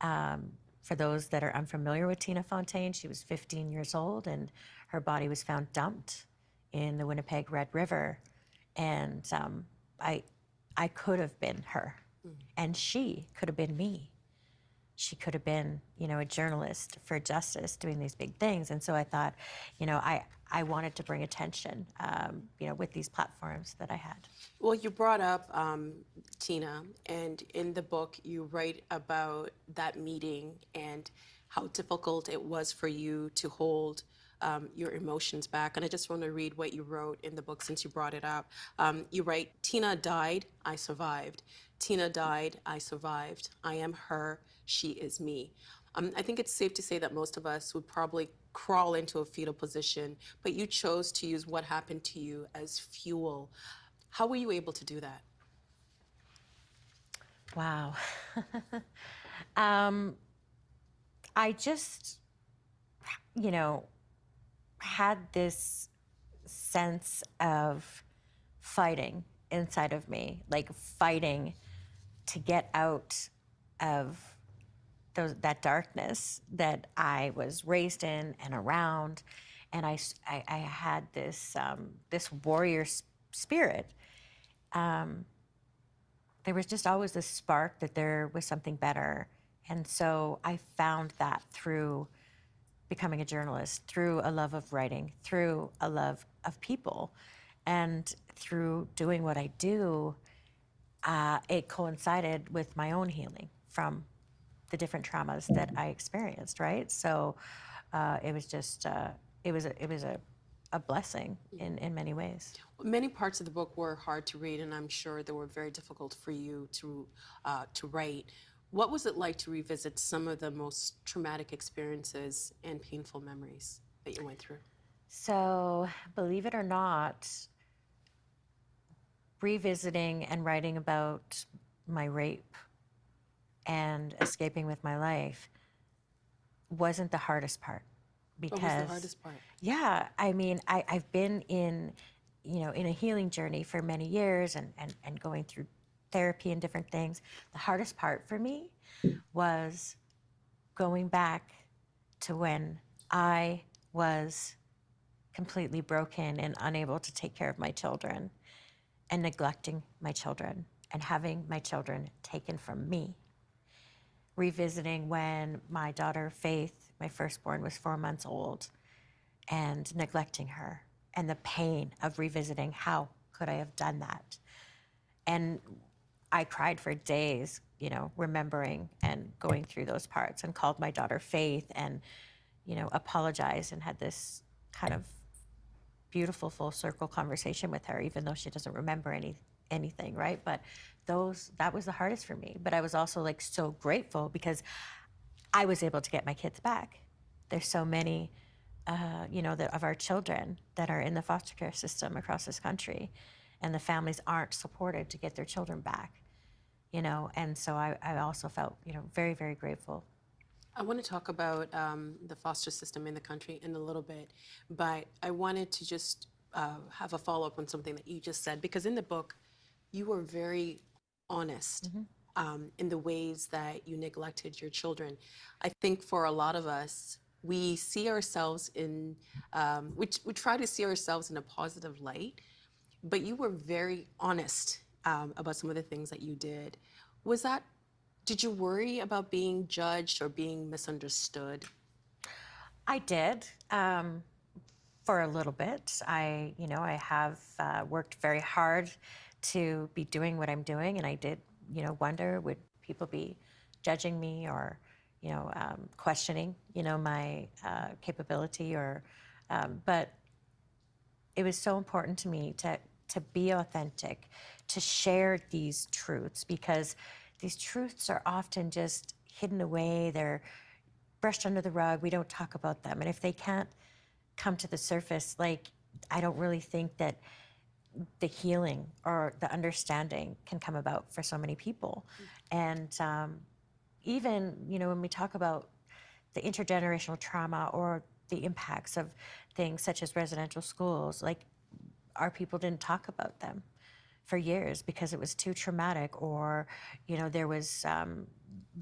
Um, for those that are unfamiliar with Tina Fontaine, she was 15 years old and her body was found dumped in the Winnipeg Red River. And um, I, I could have been her, and she could have been me. She could have been, you know, a journalist for justice doing these big things. And so I thought, you know, I, I wanted to bring attention, um, you know, with these platforms that I had. Well, you brought up um, Tina, and in the book, you write about that meeting and how difficult it was for you to hold um, your emotions back. And I just want to read what you wrote in the book since you brought it up. Um, you write Tina died, I survived. Tina died, I survived. I am her, she is me. Um, I think it's safe to say that most of us would probably crawl into a fetal position, but you chose to use what happened to you as fuel. How were you able to do that? Wow. um, I just, you know, had this sense of fighting inside of me, like fighting to get out of those, that darkness that I was raised in and around. And I I had this, um, this warrior spirit. Um, there was just always this spark that there was something better. And so I found that through becoming a journalist, through a love of writing, through a love of people. And through doing what I do, uh, it coincided with my own healing from the different traumas that I experienced, right? So uh, it was just, uh, it was, a, it was a, a blessing in, in many ways. Many parts of the book were hard to read, and I'm sure they were very difficult for you to uh, to write. What was it like to revisit some of the most traumatic experiences and painful memories that you went through? So, believe it or not, revisiting and writing about my rape and escaping with my life wasn't the hardest part because What was the hardest part? yeah i mean I, i've been in you know in a healing journey for many years and, and and going through therapy and different things the hardest part for me was going back to when i was completely broken and unable to take care of my children and neglecting my children and having my children taken from me revisiting when my daughter Faith, my firstborn, was four months old and neglecting her and the pain of revisiting how could I have done that? And I cried for days, you know, remembering and going through those parts and called my daughter Faith and, you know, apologized and had this kind of beautiful full circle conversation with her, even though she doesn't remember any anything, right? But those that was the hardest for me. But I was also like so grateful because I was able to get my kids back. There's so many, uh, you know, of our children that are in the foster care system across this country, and the families aren't supported to get their children back. You know, and so I, I also felt, you know, very, very grateful I want to talk about um, the foster system in the country in a little bit, but I wanted to just uh, have a follow up on something that you just said because in the book, you were very honest um, in the ways that you neglected your children. I think for a lot of us, we see ourselves in, um, we, we try to see ourselves in a positive light, but you were very honest um, about some of the things that you did. Was that, did you worry about being judged or being misunderstood? I did um, for a little bit. I, you know, I have uh, worked very hard to be doing what I'm doing, and I did, you know, wonder would people be judging me or, you know, um, questioning, you know, my uh, capability or, um, but it was so important to me to to be authentic, to share these truths because these truths are often just hidden away. They're brushed under the rug. We don't talk about them. And if they can't come to the surface, like I don't really think that the healing or the understanding can come about for so many people. And um, even, you know, when we talk about the intergenerational trauma or the impacts of things such as residential schools, like our people didn't talk about them for years because it was too traumatic or you know there was um,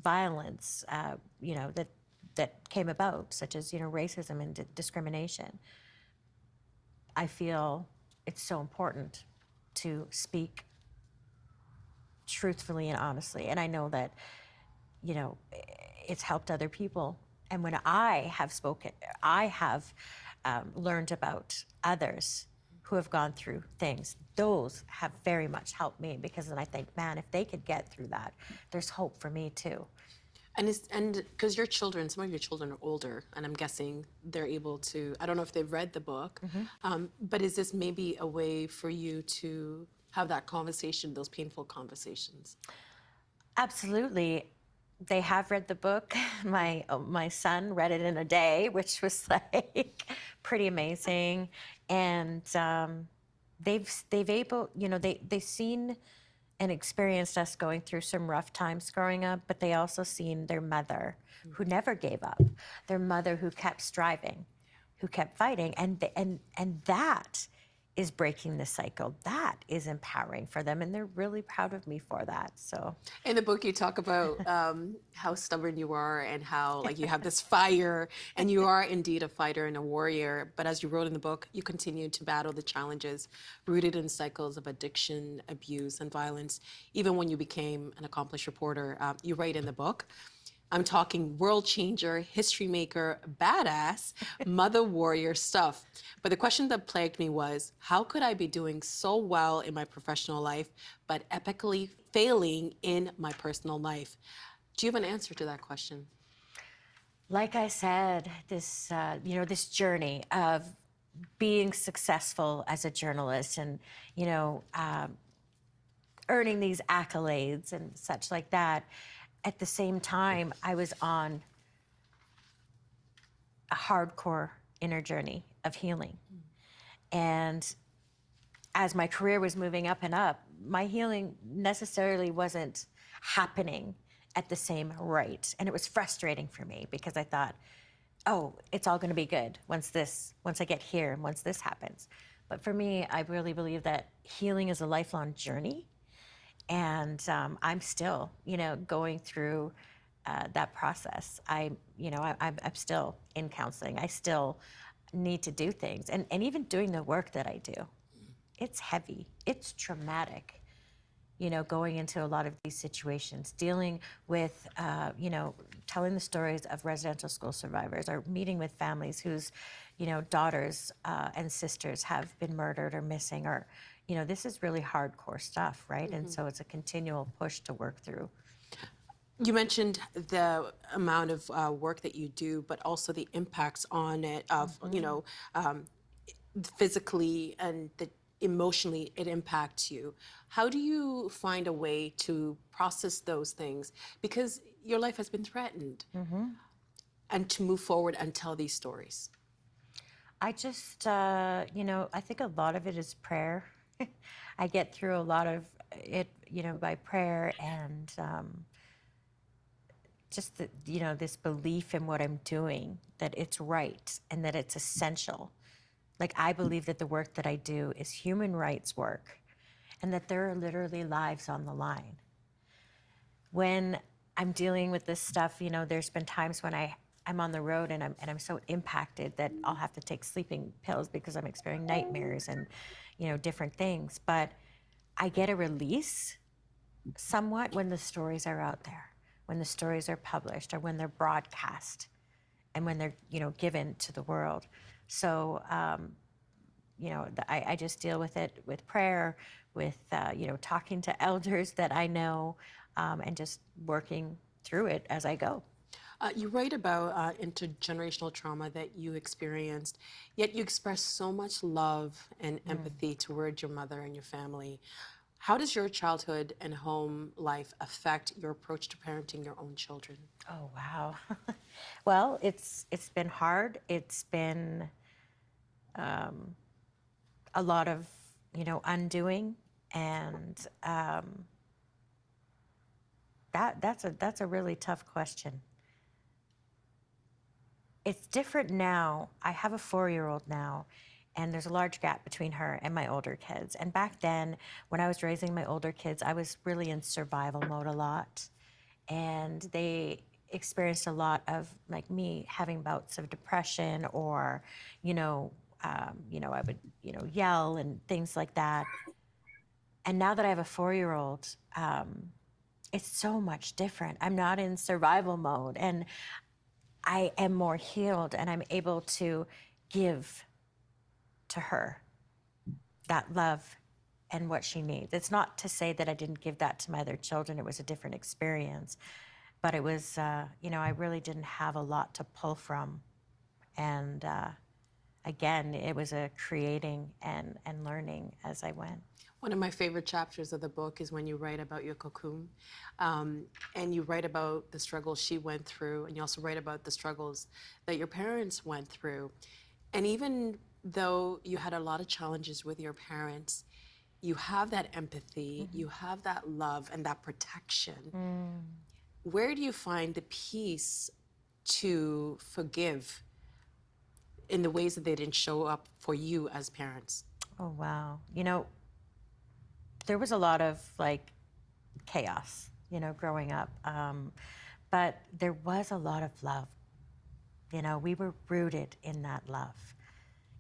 violence uh, you know that that came about such as you know racism and di- discrimination i feel it's so important to speak truthfully and honestly. And i know that you know it's helped other people. And when i have spoken i have um, learned about others who have gone through things those have very much helped me because then i think man if they could get through that there's hope for me too And is and because your children, some of your children are older, and I'm guessing they're able to. I don't know if they've read the book, um, but is this maybe a way for you to have that conversation, those painful conversations? Absolutely. They have read the book. My uh, my son read it in a day, which was like pretty amazing. And um, they've they've able you know they they've seen and experienced us going through some rough times growing up, but they also seen their mother who mm. never gave up, their mother who kept striving, who kept fighting, and and and that is breaking the cycle. That is empowering for them, and they're really proud of me for that. So. In the book, you talk about um, how stubborn you are and how like you have this fire, and you are indeed a fighter and a warrior. But as you wrote in the book, you continue to battle the challenges rooted in cycles of addiction, abuse, and violence. Even when you became an accomplished reporter, uh, you write in the book. I'm talking world changer, history maker, badass, mother warrior stuff. But the question that plagued me was how could I be doing so well in my professional life, but epically failing in my personal life? Do you have an answer to that question? like I said, this uh, you know this journey of being successful as a journalist and you know um, earning these accolades and such like that. At the same time, I was on a hardcore inner journey of healing, and as my career was moving up and up, my healing necessarily wasn't happening at the same rate. And it was frustrating for me because I thought, oh, it's all going to be good once this, once I get here and once this happens. But for me, I really believe that healing is a lifelong journey. And um, I'm still, you know, going through uh, that process. I, you know, I, I'm, I'm still in counseling. I still need to do things. And, and even doing the work that I do, it's heavy, it's traumatic you know, going into a lot of these situations, dealing with, uh, you know, telling the stories of residential school survivors or meeting with families whose, you know, daughters uh, and sisters have been murdered or missing or, you know, this is really hardcore stuff, right? And so it's a continual push to work through. You mentioned the amount of uh, work that you do, but also the impacts on it of, you know, um, physically and the emotionally it impacts you. How do you find a way to process those things? Because your life has been threatened. And to move forward and tell these stories. I just, uh, you know, I think a lot of it is prayer. I get through a lot of it, you know, by prayer and um, just, the, you know, this belief in what I'm doing, that it's right and that it's essential. Like, I believe that the work that I do is human rights work and that there are literally lives on the line. When I'm dealing with this stuff, you know, there's been times when I, I'm on the road and I'm, and I'm so impacted that I'll have to take sleeping pills because I'm experiencing nightmares and, you know, different things. But I get a release somewhat when the stories are out there, when the stories are published or when they're broadcast and when they're, you know, given to the world. So, um, you know, the, I, I just deal with it with prayer, with, uh, you know, talking to elders that I know, um, and just working through it as I go. Uh, you write about uh, intergenerational trauma that you experienced, yet you express so much love and empathy towards your mother and your family. How does your childhood and home life affect your approach to parenting your own children? Oh wow. well, it's it's been hard. It's been um, a lot of you know undoing, and um, that that's a that's a really tough question. It's different now. I have a four year old now, and there's a large gap between her and my older kids. And back then, when I was raising my older kids, I was really in survival mode a lot. And they experienced a lot of like me having bouts of depression or, you know, um, you know, I would, you know, yell and things like that. And now that I have a four year old, um, it's so much different. I'm not in survival mode and I am more healed and I'm able to give to her that love and what she needs. It's not to say that I didn't give that to my other children, it was a different experience. But it was, uh, you know, I really didn't have a lot to pull from. And uh, again, it was a creating and, and learning as I went. One of my favorite chapters of the book is when you write about your Kukum. Um, and you write about the struggles she went through, and you also write about the struggles that your parents went through. And even though you had a lot of challenges with your parents, you have that empathy, you have that love and that protection. Where do you find the peace to forgive in the ways that they didn't show up for you as parents? Oh, wow. You know, there was a lot of like chaos, you know, growing up. Um, but there was a lot of love. You know, we were rooted in that love.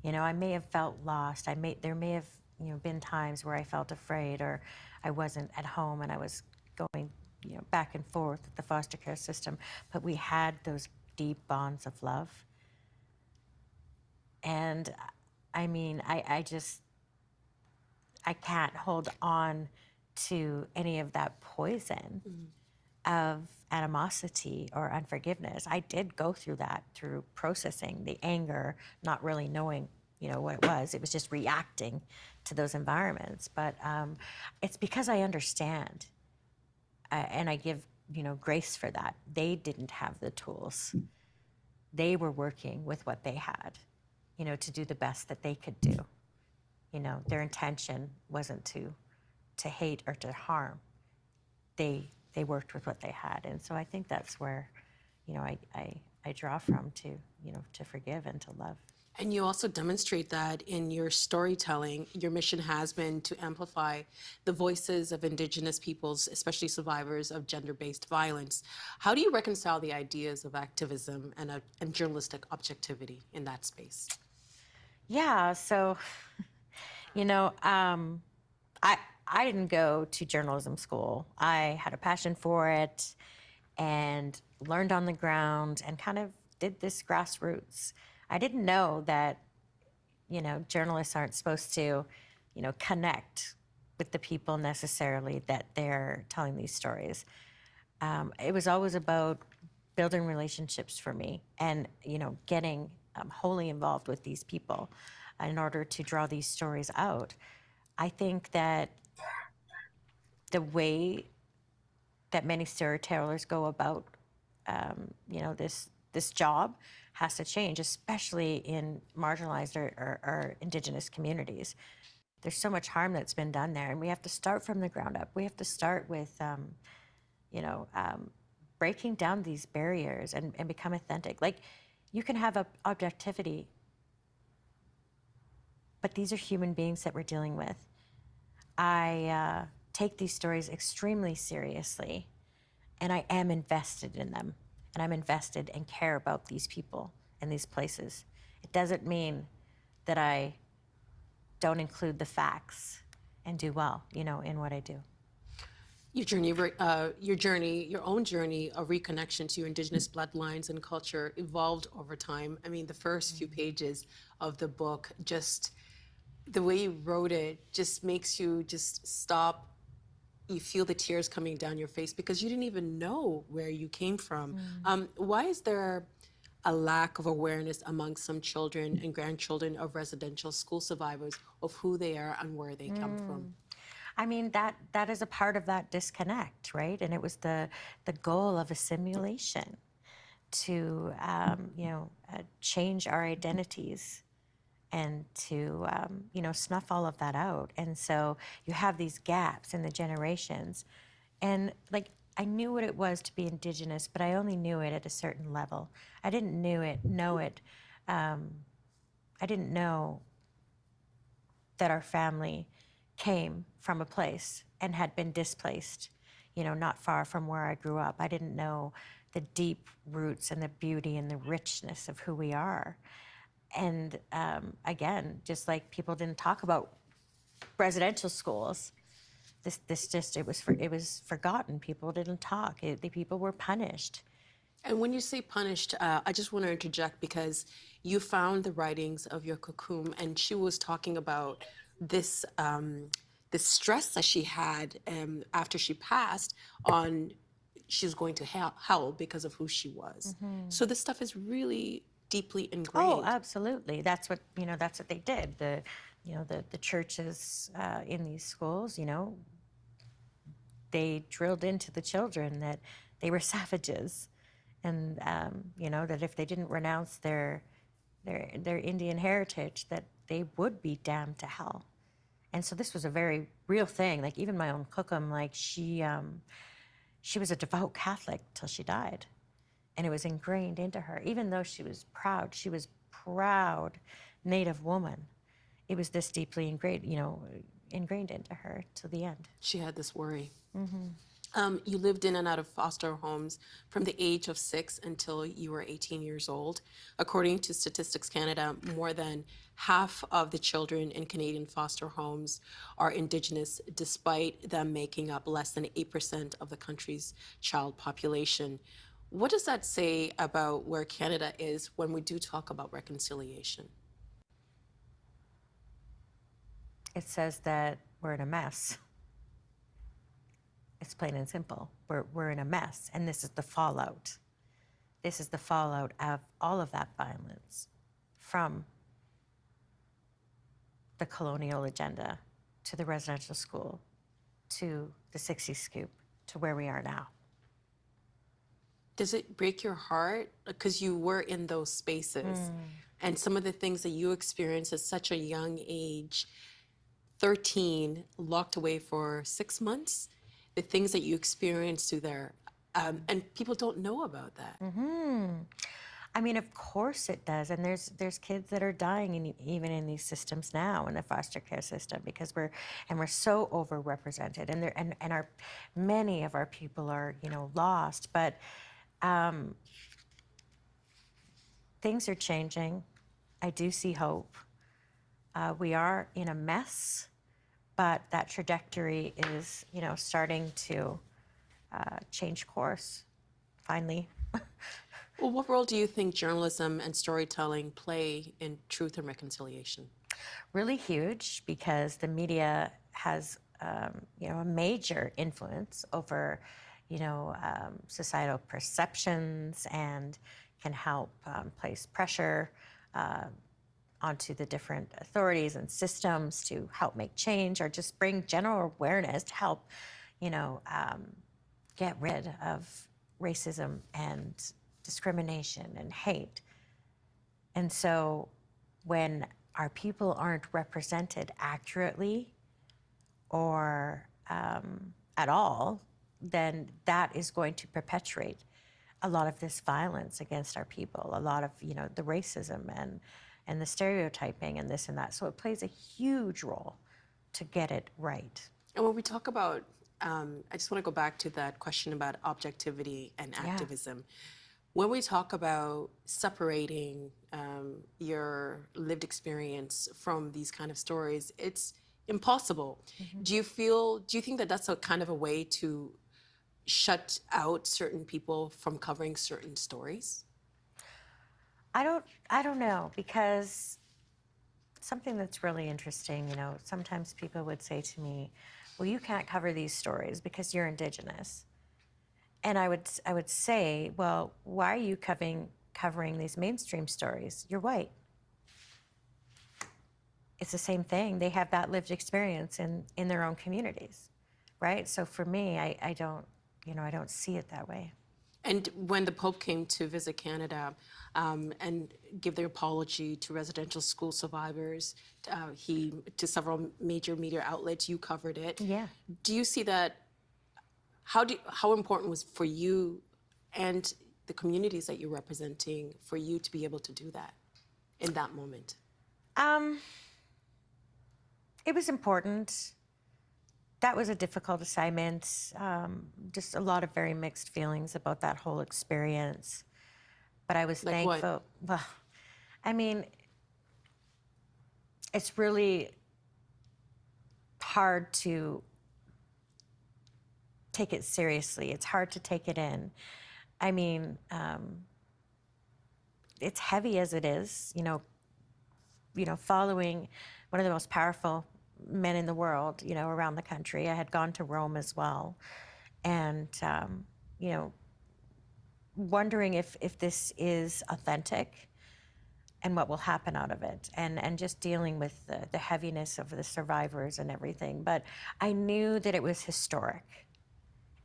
You know, I may have felt lost. I may there may have you know been times where I felt afraid or I wasn't at home and I was going you know, back and forth with the foster care system, but we had those deep bonds of love. And I mean, I, I just, I can't hold on to any of that poison of animosity or unforgiveness. I did go through that through processing the anger, not really knowing, you know, what it was. It was just reacting to those environments. But um, it's because I understand, uh, and I give you know grace for that. They didn't have the tools. They were working with what they had, you know, to do the best that they could do. You know, their intention wasn't to to hate or to harm. They they worked with what they had, and so I think that's where, you know, I I, I draw from to you know to forgive and to love. And you also demonstrate that in your storytelling. Your mission has been to amplify the voices of Indigenous peoples, especially survivors of gender based violence. How do you reconcile the ideas of activism and, uh, and journalistic objectivity in that space? Yeah, so you know, um, I I didn't go to journalism school. I had a passion for it and learned on the ground and kind of did this grassroots. I didn't know that you know journalists aren't supposed to you know connect with the people necessarily that they're telling these stories. Um, it was always about building relationships for me and you know getting um, wholly involved with these people in order to draw these stories out. I think that the way that many storytellers go about um, you know this this job has to change especially in marginalized or, or, or indigenous communities. There's so much harm that's been done there and we have to start from the ground up. We have to start with um, you know um, breaking down these barriers and, and become authentic. Like you can have a objectivity. But these are human beings that we're dealing with. I uh, take these stories extremely seriously and i am invested in them and i'm invested and care about these people and these places. It doesn't mean that i don't include the facts and do well you know in what i do Your journey, of re- uh, your journey, your own journey of reconnection to your indigenous bloodlines and culture evolved over time. I mean, the first few pages of the book, just the way you wrote it, just makes you just stop. You feel the tears coming down your face because you didn't even know where you came from. Um, why is there a lack of awareness among some children and grandchildren of residential school survivors of who they are and where they come from? I mean that that is a part of that disconnect, right? And it was the the goal of assimilation to um, you know uh, change our identities and to um, you know snuff all of that out. And so you have these gaps in the generations, and like I knew what it was to be indigenous, but I only knew it at a certain level. I didn't knew it know it. Um, I didn't know that our family came from a place and had been displaced, you know, not far from where I grew up. I didn't know the deep roots and the beauty and the richness of who we are. And um, again, just like people didn't talk about residential schools, this this just it was for, it was forgotten. People didn't talk. It, the people were punished. And when you say punished, uh, I just want to interject because you found the writings of your Kukum, and she was talking about this um, this stress that she had um, after she passed on she's going to hell, hell because of who she was. So this stuff is really deeply ingrained. Oh, absolutely. That's what you know. That's what they did. The, you know, the the churches uh, in these schools, you know, they drilled into the children that they were savages, and um, you know that if they didn't renounce their their their Indian heritage, that they would be damned to hell. And so this was a very real thing. Like even my own Kukum, like she um, she was a devout Catholic till she died and it was ingrained into her. Even though she was proud, she was proud Native woman. It was this deeply ingrained, you know, ingrained into her till the end. She had this worry. Um, you lived in and out of foster homes from the age of six until you were 18 years old. According to Statistics Canada, more than half of the children in Canadian foster homes are Indigenous, despite them making up less than 8% of the country's child population. What does that say about where Canada is when we do talk about reconciliation? It says that we're in a mess. It's plain and simple. We're, we're in a mess, and this is the fallout. This is the fallout of all of that violence from the colonial agenda to the residential school to the 60 scoop to where we are now. Does it break your heart? Because you were in those spaces hmm. and some of the things that you experienced at such a young age 13, locked away for six months, the things that you experience through there. Um, and people don't know about that. Hmm. I mean, of course it does, and there's there's kids that are dying in, even in these systems now in the foster care system because we're and we're so overrepresented, and there and and our many of our people are you know lost, but um, things are changing. I do see hope. Uh, we are in a mess, but that trajectory is you know starting to uh, change course finally. Well, what role do you think journalism and storytelling play in truth and reconciliation? really huge because the media has um, you know a major influence over you know um, societal perceptions and can help um, place pressure uh, onto the different authorities and systems to help make change or just bring general awareness to help you know um, get rid of racism and discrimination and hate. And so when our people aren't represented accurately or um, at all, then that is going to perpetuate a lot of this violence against our people, a lot of you know the racism and and the stereotyping and this and that. So it plays a huge role to get it right. And when we talk about, um, I just want to go back to that question about objectivity and activism. When we talk about separating um, your lived experience from these kind of stories, it's impossible. Do you feel? Do you think that that's a kind of a way to shut out certain people from covering certain stories? I don't I don't know because something that's really interesting, you know, sometimes people would say to me, "Well, you can't cover these stories because you're indigenous." And I would I would say, "Well, why are you covering covering these mainstream stories? You're white." It's the same thing. They have that lived experience in in their own communities. Right? So for me, I I don't, you know, I don't see it that way. And when the Pope came to visit Canada um, and give their apology to residential school survivors, uh, he to several major media outlets, you covered it. Yeah. Do you see that? How do how important was for you and the communities that you're representing for you to be able to do that in that moment? Um, it was important. That was a difficult assignment. Um, just a lot of very mixed feelings about that whole experience. But I was Like what? thankful. Well, I mean, it's really hard to take it seriously. It's hard to take it in. I mean, um, it's heavy as it is. You know, you know, following one of the most powerful men in the world, you know, around the country. I had gone to Rome as well, and um, you know, wondering if if this is authentic and what will happen out of it. And and just dealing with the, the heaviness of the survivors and everything. But i knew that it was historic.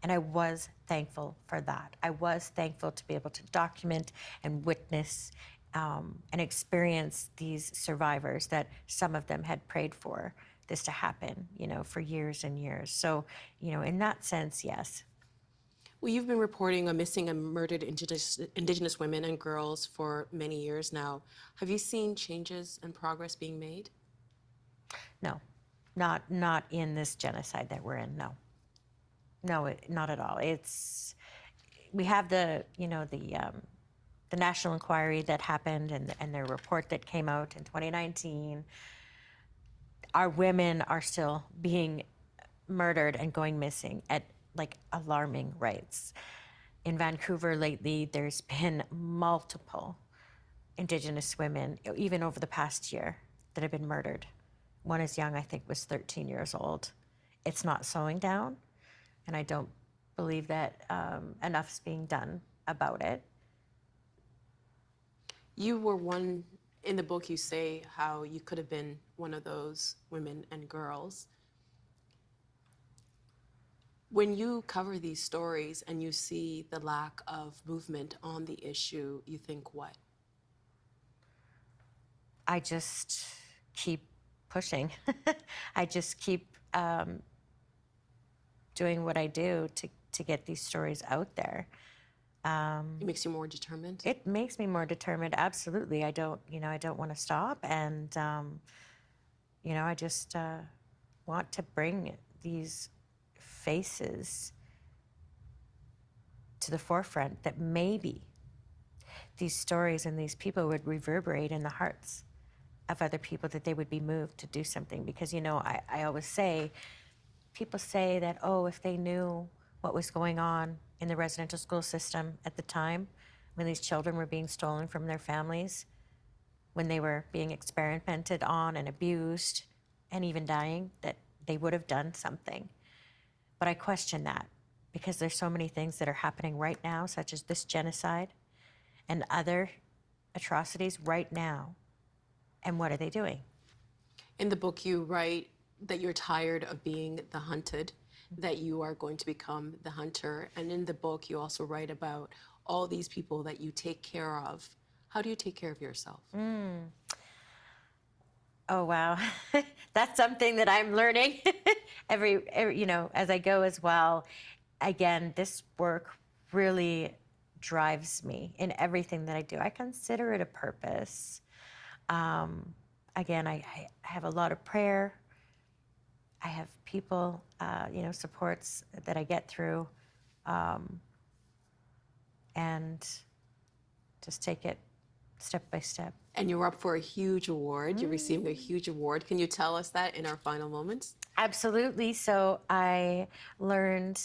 And i was thankful for that. I was thankful to be able to document and witness um, and experience these survivors that some of them had prayed for this to happen you know for years and years so you know in that sense yes Well, you've been reporting on missing and murdered indigenous, indigenous women and girls for many years now. Have you seen changes and progress being made? no not not in this genocide that we're in no no, it, not at all. It's we have the you know the um, the national inquiry that happened and and their report that came out in 2019. Our women are still being murdered and going missing at like alarming rates. In Vancouver lately, there's been multiple Indigenous women, even over the past year, that have been murdered. One as young, I think, was 13 years old. It's not slowing down, and I don't believe that um, enough's being done about it. You were one in the book. You say how you could have been one of those women and girls. When you cover these stories and you see the lack of movement on the issue, you think what? I just keep pushing. I just keep um, doing what I do to, to get these stories out there. Um, It makes you more determined. it makes me more determined. Absolutely, I don't, you know, I don't want to stop, and um, you know, I just uh, want to bring these faces to the forefront. That maybe these stories and these people would reverberate in the hearts of other people. That they would be moved to do something. Because you know, I, I always say, people say that oh, if they knew what was going on in the residential school system at the time when these children were being stolen from their families, when they were being experimented on and abused and even dying, that they would have done something. But I question that because there's so many things that are happening right now, such as this genocide and other atrocities right now. And what are they doing? In the book, you write that you're tired of being the hunted, that you are going to become the hunter. And in the book, you also write about all these people that you take care of. How do you take care of yourself? Oh wow, that's something that I'm learning every, every, you know, as I go as well. Again, this work really drives me in everything that I do. I consider it a purpose. Um, again, I, I have a lot of prayer. I have people, uh, you know, supports that I get through, um, and just take it step by step. And you're up for a huge award. You're receiving a huge award. Can you tell us that in our final moments? Absolutely. So I learned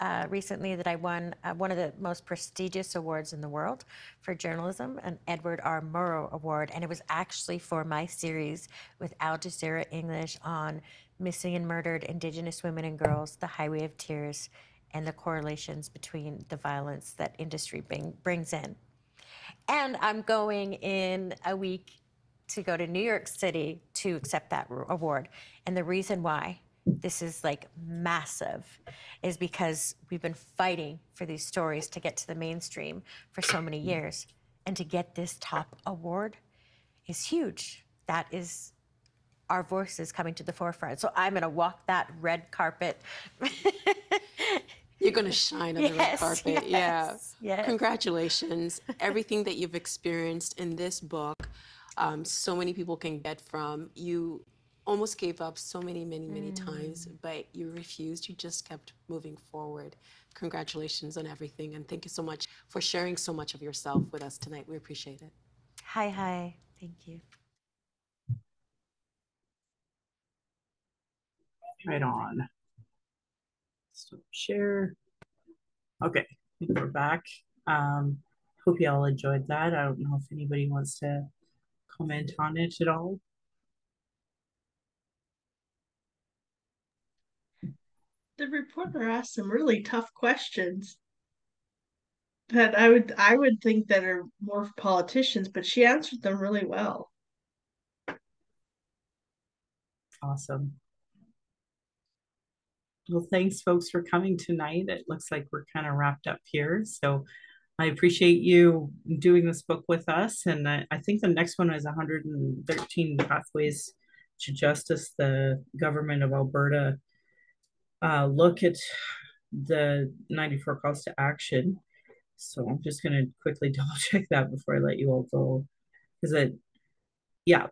uh, recently that I won uh, one of the most prestigious awards in the world for journalism, an Edward R. Murrow Award, and it was actually for my series with Al Jazeera English on missing and murdered Indigenous women and girls, the Highway of Tears, and the correlations between the violence that industry bring, brings in. And I'm going in a week to go to New York City to accept that award. And the reason why this is like massive is because we've been fighting for these stories to get to the mainstream for so many years. And to get this top award is huge. That is our voices coming to the forefront. So I'm going to walk that red carpet. You're going to shine on the red Yes, carpet. yeah. yes, yes. Congratulations. Everything that you've experienced in this book, um, so many people can get from. You almost gave up so many, many, many times, Mm. but you refused. You just kept moving forward. Congratulations on everything. And thank you so much for sharing so much of yourself with us tonight. We appreciate it. hi, hi. Thank you. Right on. Stop share. Okay, we're back. Um, hope you all enjoyed that. I don't know if anybody wants to comment on it at all. The reporter asked some really tough questions that I would I would think that are more for politicians, but she answered them really well. Awesome. Well, thanks, folks, for coming tonight. It looks like we're kind of wrapped up here. So I appreciate you doing this book with us. And I, I think the next one is 113 Pathways to Justice, the government of Alberta. Uh, look at the 94 calls to action. So I'm just going to quickly double check that before I let you all go. Because it, yeah.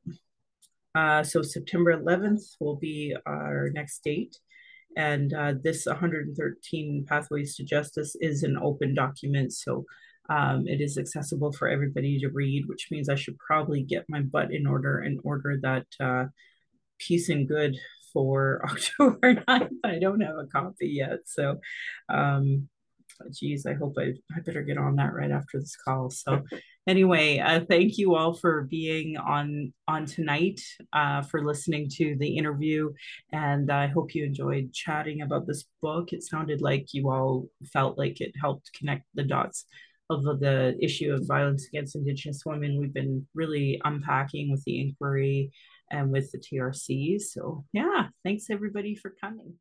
Uh, so September 11th will be our next date And uh, this 113 Pathways to Justice is an open document, so um, it is accessible for everybody to read, which means I should probably get my butt in order and order that uh, Peace and Good for October 9th. I don't have a copy yet, so um, geez, I hope I, I better get on that right after this call. So anyway, uh, thank you all for being on on tonight, uh, for listening to the interview, and I hope you enjoyed chatting about this book. It sounded like you all felt like it helped connect the dots of the issue of violence against Indigenous women. We've been really unpacking with the inquiry and with the TRC. So yeah, thanks everybody for coming.